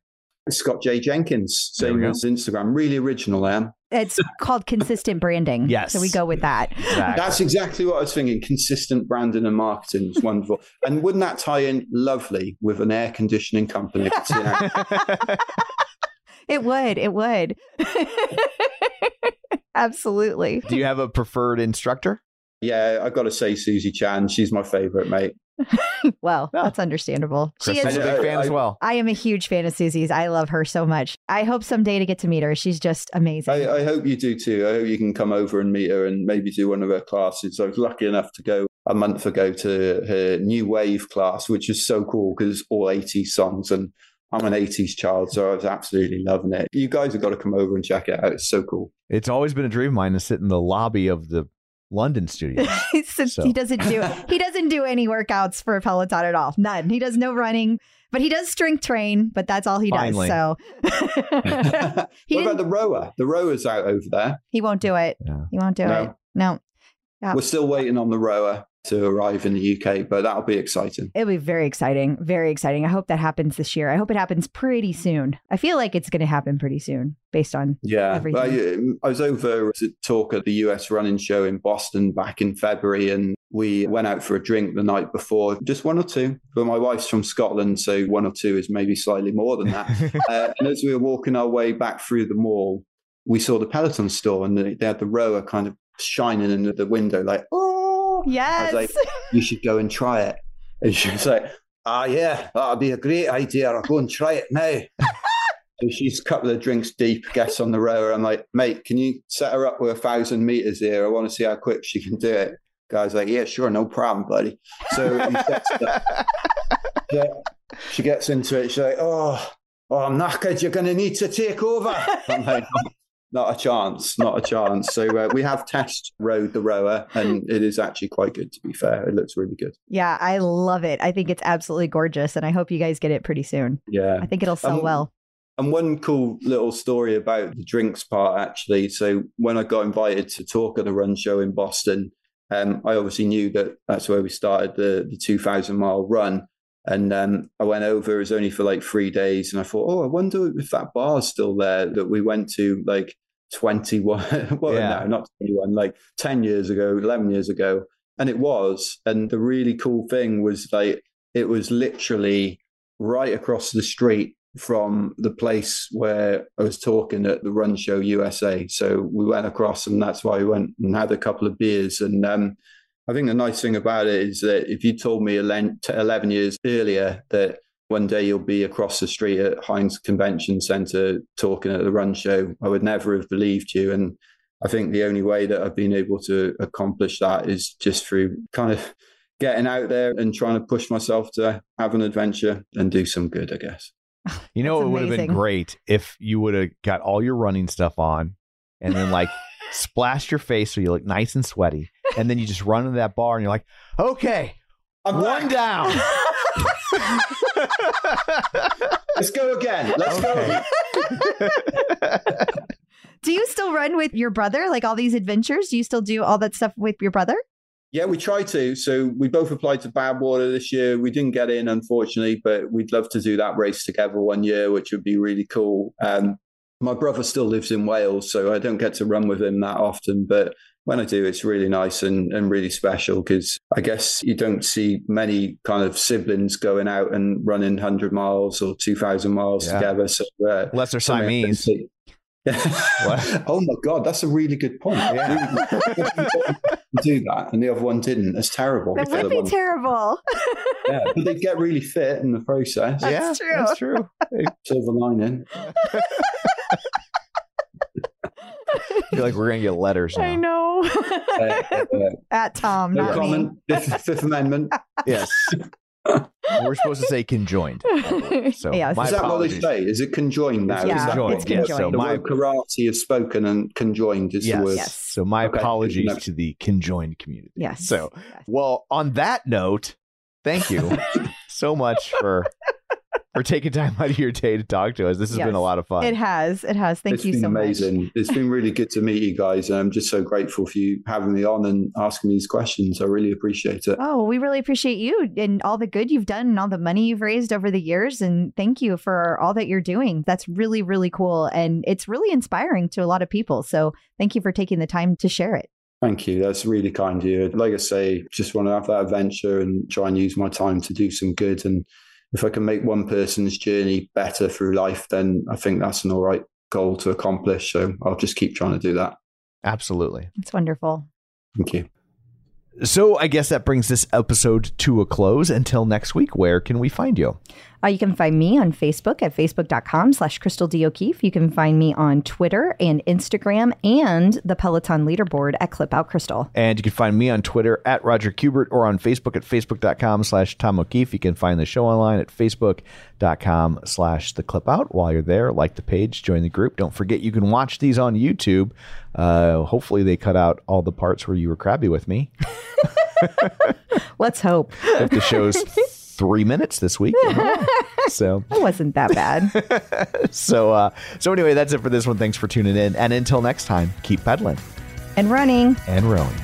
Scott J. Jenkins, There we same as Instagram. Really original, I am. It's <laughs> called consistent branding. Yes. So we go with that. Exactly. That's exactly what I was thinking. Consistent branding and marketing is wonderful. <laughs> and wouldn't that tie in lovely with an air conditioning company? <laughs> It would. It would. Absolutely. Do you have a preferred instructor? yeah, I've got to say, Susie Chan, she's my favorite, mate. <laughs> Well, Yeah. that's understandable. She is is. a big I- fan as well. I am a huge fan of Susie's. I love her so much. I hope someday to get to meet her. She's just amazing. I, I hope you do too. I hope you can come over and meet her and maybe do one of her classes. I was lucky enough to go a month ago to her new wave class, which is so cool because it's all 80s songs and I'm an 80s child, so I was absolutely loving it. You guys have got to come over and check it out. It's so cool. It's always been a dream of mine to sit in the lobby of the London studio. <laughs> Since So. he doesn't do he doesn't do any workouts for Peloton at all. None. He does no running, but he does strength train. But that's all he Finally. does. So <laughs> <laughs> what about the rower? The rower's out over there. he won't do it. Yeah. He won't do No. it. No. Yeah. We're still waiting on the rower to arrive in the UK, but that'll be exciting. It'll be very exciting. Very exciting. I hope that happens this year. I hope it happens pretty soon. I feel like it's going to happen pretty soon based on Yeah, Everything. I, I was over to talk at the US running show in Boston back in February, and we went out for a drink the night before, just one or two. But my wife's from Scotland, so one or two is maybe slightly more than that. <laughs> uh, and as we were walking our way back through the mall, we saw the Peloton store, and they they had the rower kind of shining in the window, like, oh, Yes. like, <laughs> you should go and try it. And she was like, ah, yeah, that'd be a great idea. I'll go and try it now. <laughs> so she's a couple of drinks deep, gets on the rower. I'm like, mate, can you set her up with a thousand meters here? I want to see how quick she can do it. Guy's like, yeah, sure, no problem, buddy. So he sets it. <laughs> Yeah, she gets into it. She's like, oh, oh, I'm knackered. You're going to need to take over. I'm like, not a chance, not a chance. So uh, we have test rode the rower, and it is actually quite good. To be fair, it looks really good. yeah, I love it. I think it's absolutely gorgeous. And I hope you guys get it pretty soon. Yeah. I think it'll sell Um, well. And one cool little story about the drinks part, actually. So when I got invited to talk at the run show in Boston, um, I obviously knew that that's where we started the the 2,000 mile run. And um, I went over. It was only for like three days, and I thought, oh, I wonder if that bar's still there that we went to like 21. <laughs> well, Yeah. no, not 21, like 10 years ago, 11 years ago, and it was. And the really cool thing was like it was literally right across the street from the place where I was talking at the Run Show USA. So we went across, and that's why we went and had a couple of beers. And um, I think the nice thing about it is that if you told me 11 11 years earlier that one day you'll be across the street at Hynes Convention Center talking at the Run Show, I would never have believed you. And I think the only way that I've been able to accomplish that is just through kind of getting out there and trying to push myself to have an adventure and do some good, I guess. You know, That's it would have been great if you would have got all your running stuff on and then like <laughs> splashed your face so you look nice and sweaty. And then you just run into that bar and you're like, okay, I'm one back. down. <laughs> <laughs> Let's go again. Let's go. Do you still run with your brother? Like all these adventures? Do you still do all that stuff with your brother? Yeah, we try to. So we both applied to Badwater this year. We didn't get in, unfortunately, but we'd love to do that race together one year, which would be really cool. Um, my brother still lives in Wales, so I don't get to run with him that often. But when I do, it's really nice and, and really special because I guess you don't see many kind of siblings going out and running 100 miles or 2,000 miles Yeah. together. So, uh, Unless they're Siamese. authentic. <laughs> oh my god, that's a really good point. Yeah. do that, and the other one didn't. That's terrible. That would be one- terrible. <laughs> Yeah, but they get really fit in the process. That's yeah, true. That's true. Hey, Silver lining. <laughs> <laughs> I feel like we're gonna get letters now. I know. Uh, uh, At Tom, no not comment. Fifth, Fifth Amendment. <laughs> Yes. we're supposed to say conjoined. So <laughs> yes. my Is that what they apologies. say? Is it conjoined now? Yeah, Is that conjoined, it's yes. conjoined. So the my word karate is spoken and conjoined is yes. the word. Yes. So my Okay. apologies No. to the conjoined community. Yes. So Yes. well, on that note, thank you so much for for taking time out of your day to talk to us. This has Yes. been a lot of fun. It has. It has. Thank it's you been so amazing. much. It's been amazing. It's been really good to meet you guys. And I'm just so grateful for you having me on and asking these questions. I really appreciate it. Oh, we really appreciate you and all the good you've done and all the money you've raised over the years. And thank you for all that you're doing. That's really, really cool. And it's really inspiring to a lot of people. So thank you for taking the time to share it. Thank you. That's really kind of you. Like I say, just want to have that adventure and try and use my time to do some good. And if I can make one person's journey better through life, then I think that's an all right goal to accomplish. So I'll just keep trying to do that. Absolutely. It's wonderful. Thank you. So I guess that brings this episode to a close. Until next week, where can we find you? Uh, you can find me on Facebook at facebook.com slash Crystal D. O'Keefe. You can find me on Twitter and Instagram and the Peloton leaderboard at Clip Out Crystal. And you can find me on Twitter at Roger Kubert or on Facebook at facebook.com slash Tom O'Keefe. You can find the show online at facebook.com slash the clip out. While you're there, like the page, join the group. Don't forget you can watch these on YouTube. Uh, hopefully they cut out all the parts where you were crabby with me. <laughs> Let's hope. If the show's <laughs> three minutes this week. <laughs> so It wasn't that bad. <laughs> so uh so anyway, that's it for this one. Thanks for tuning in. And until next time, keep pedaling and running. and rowing.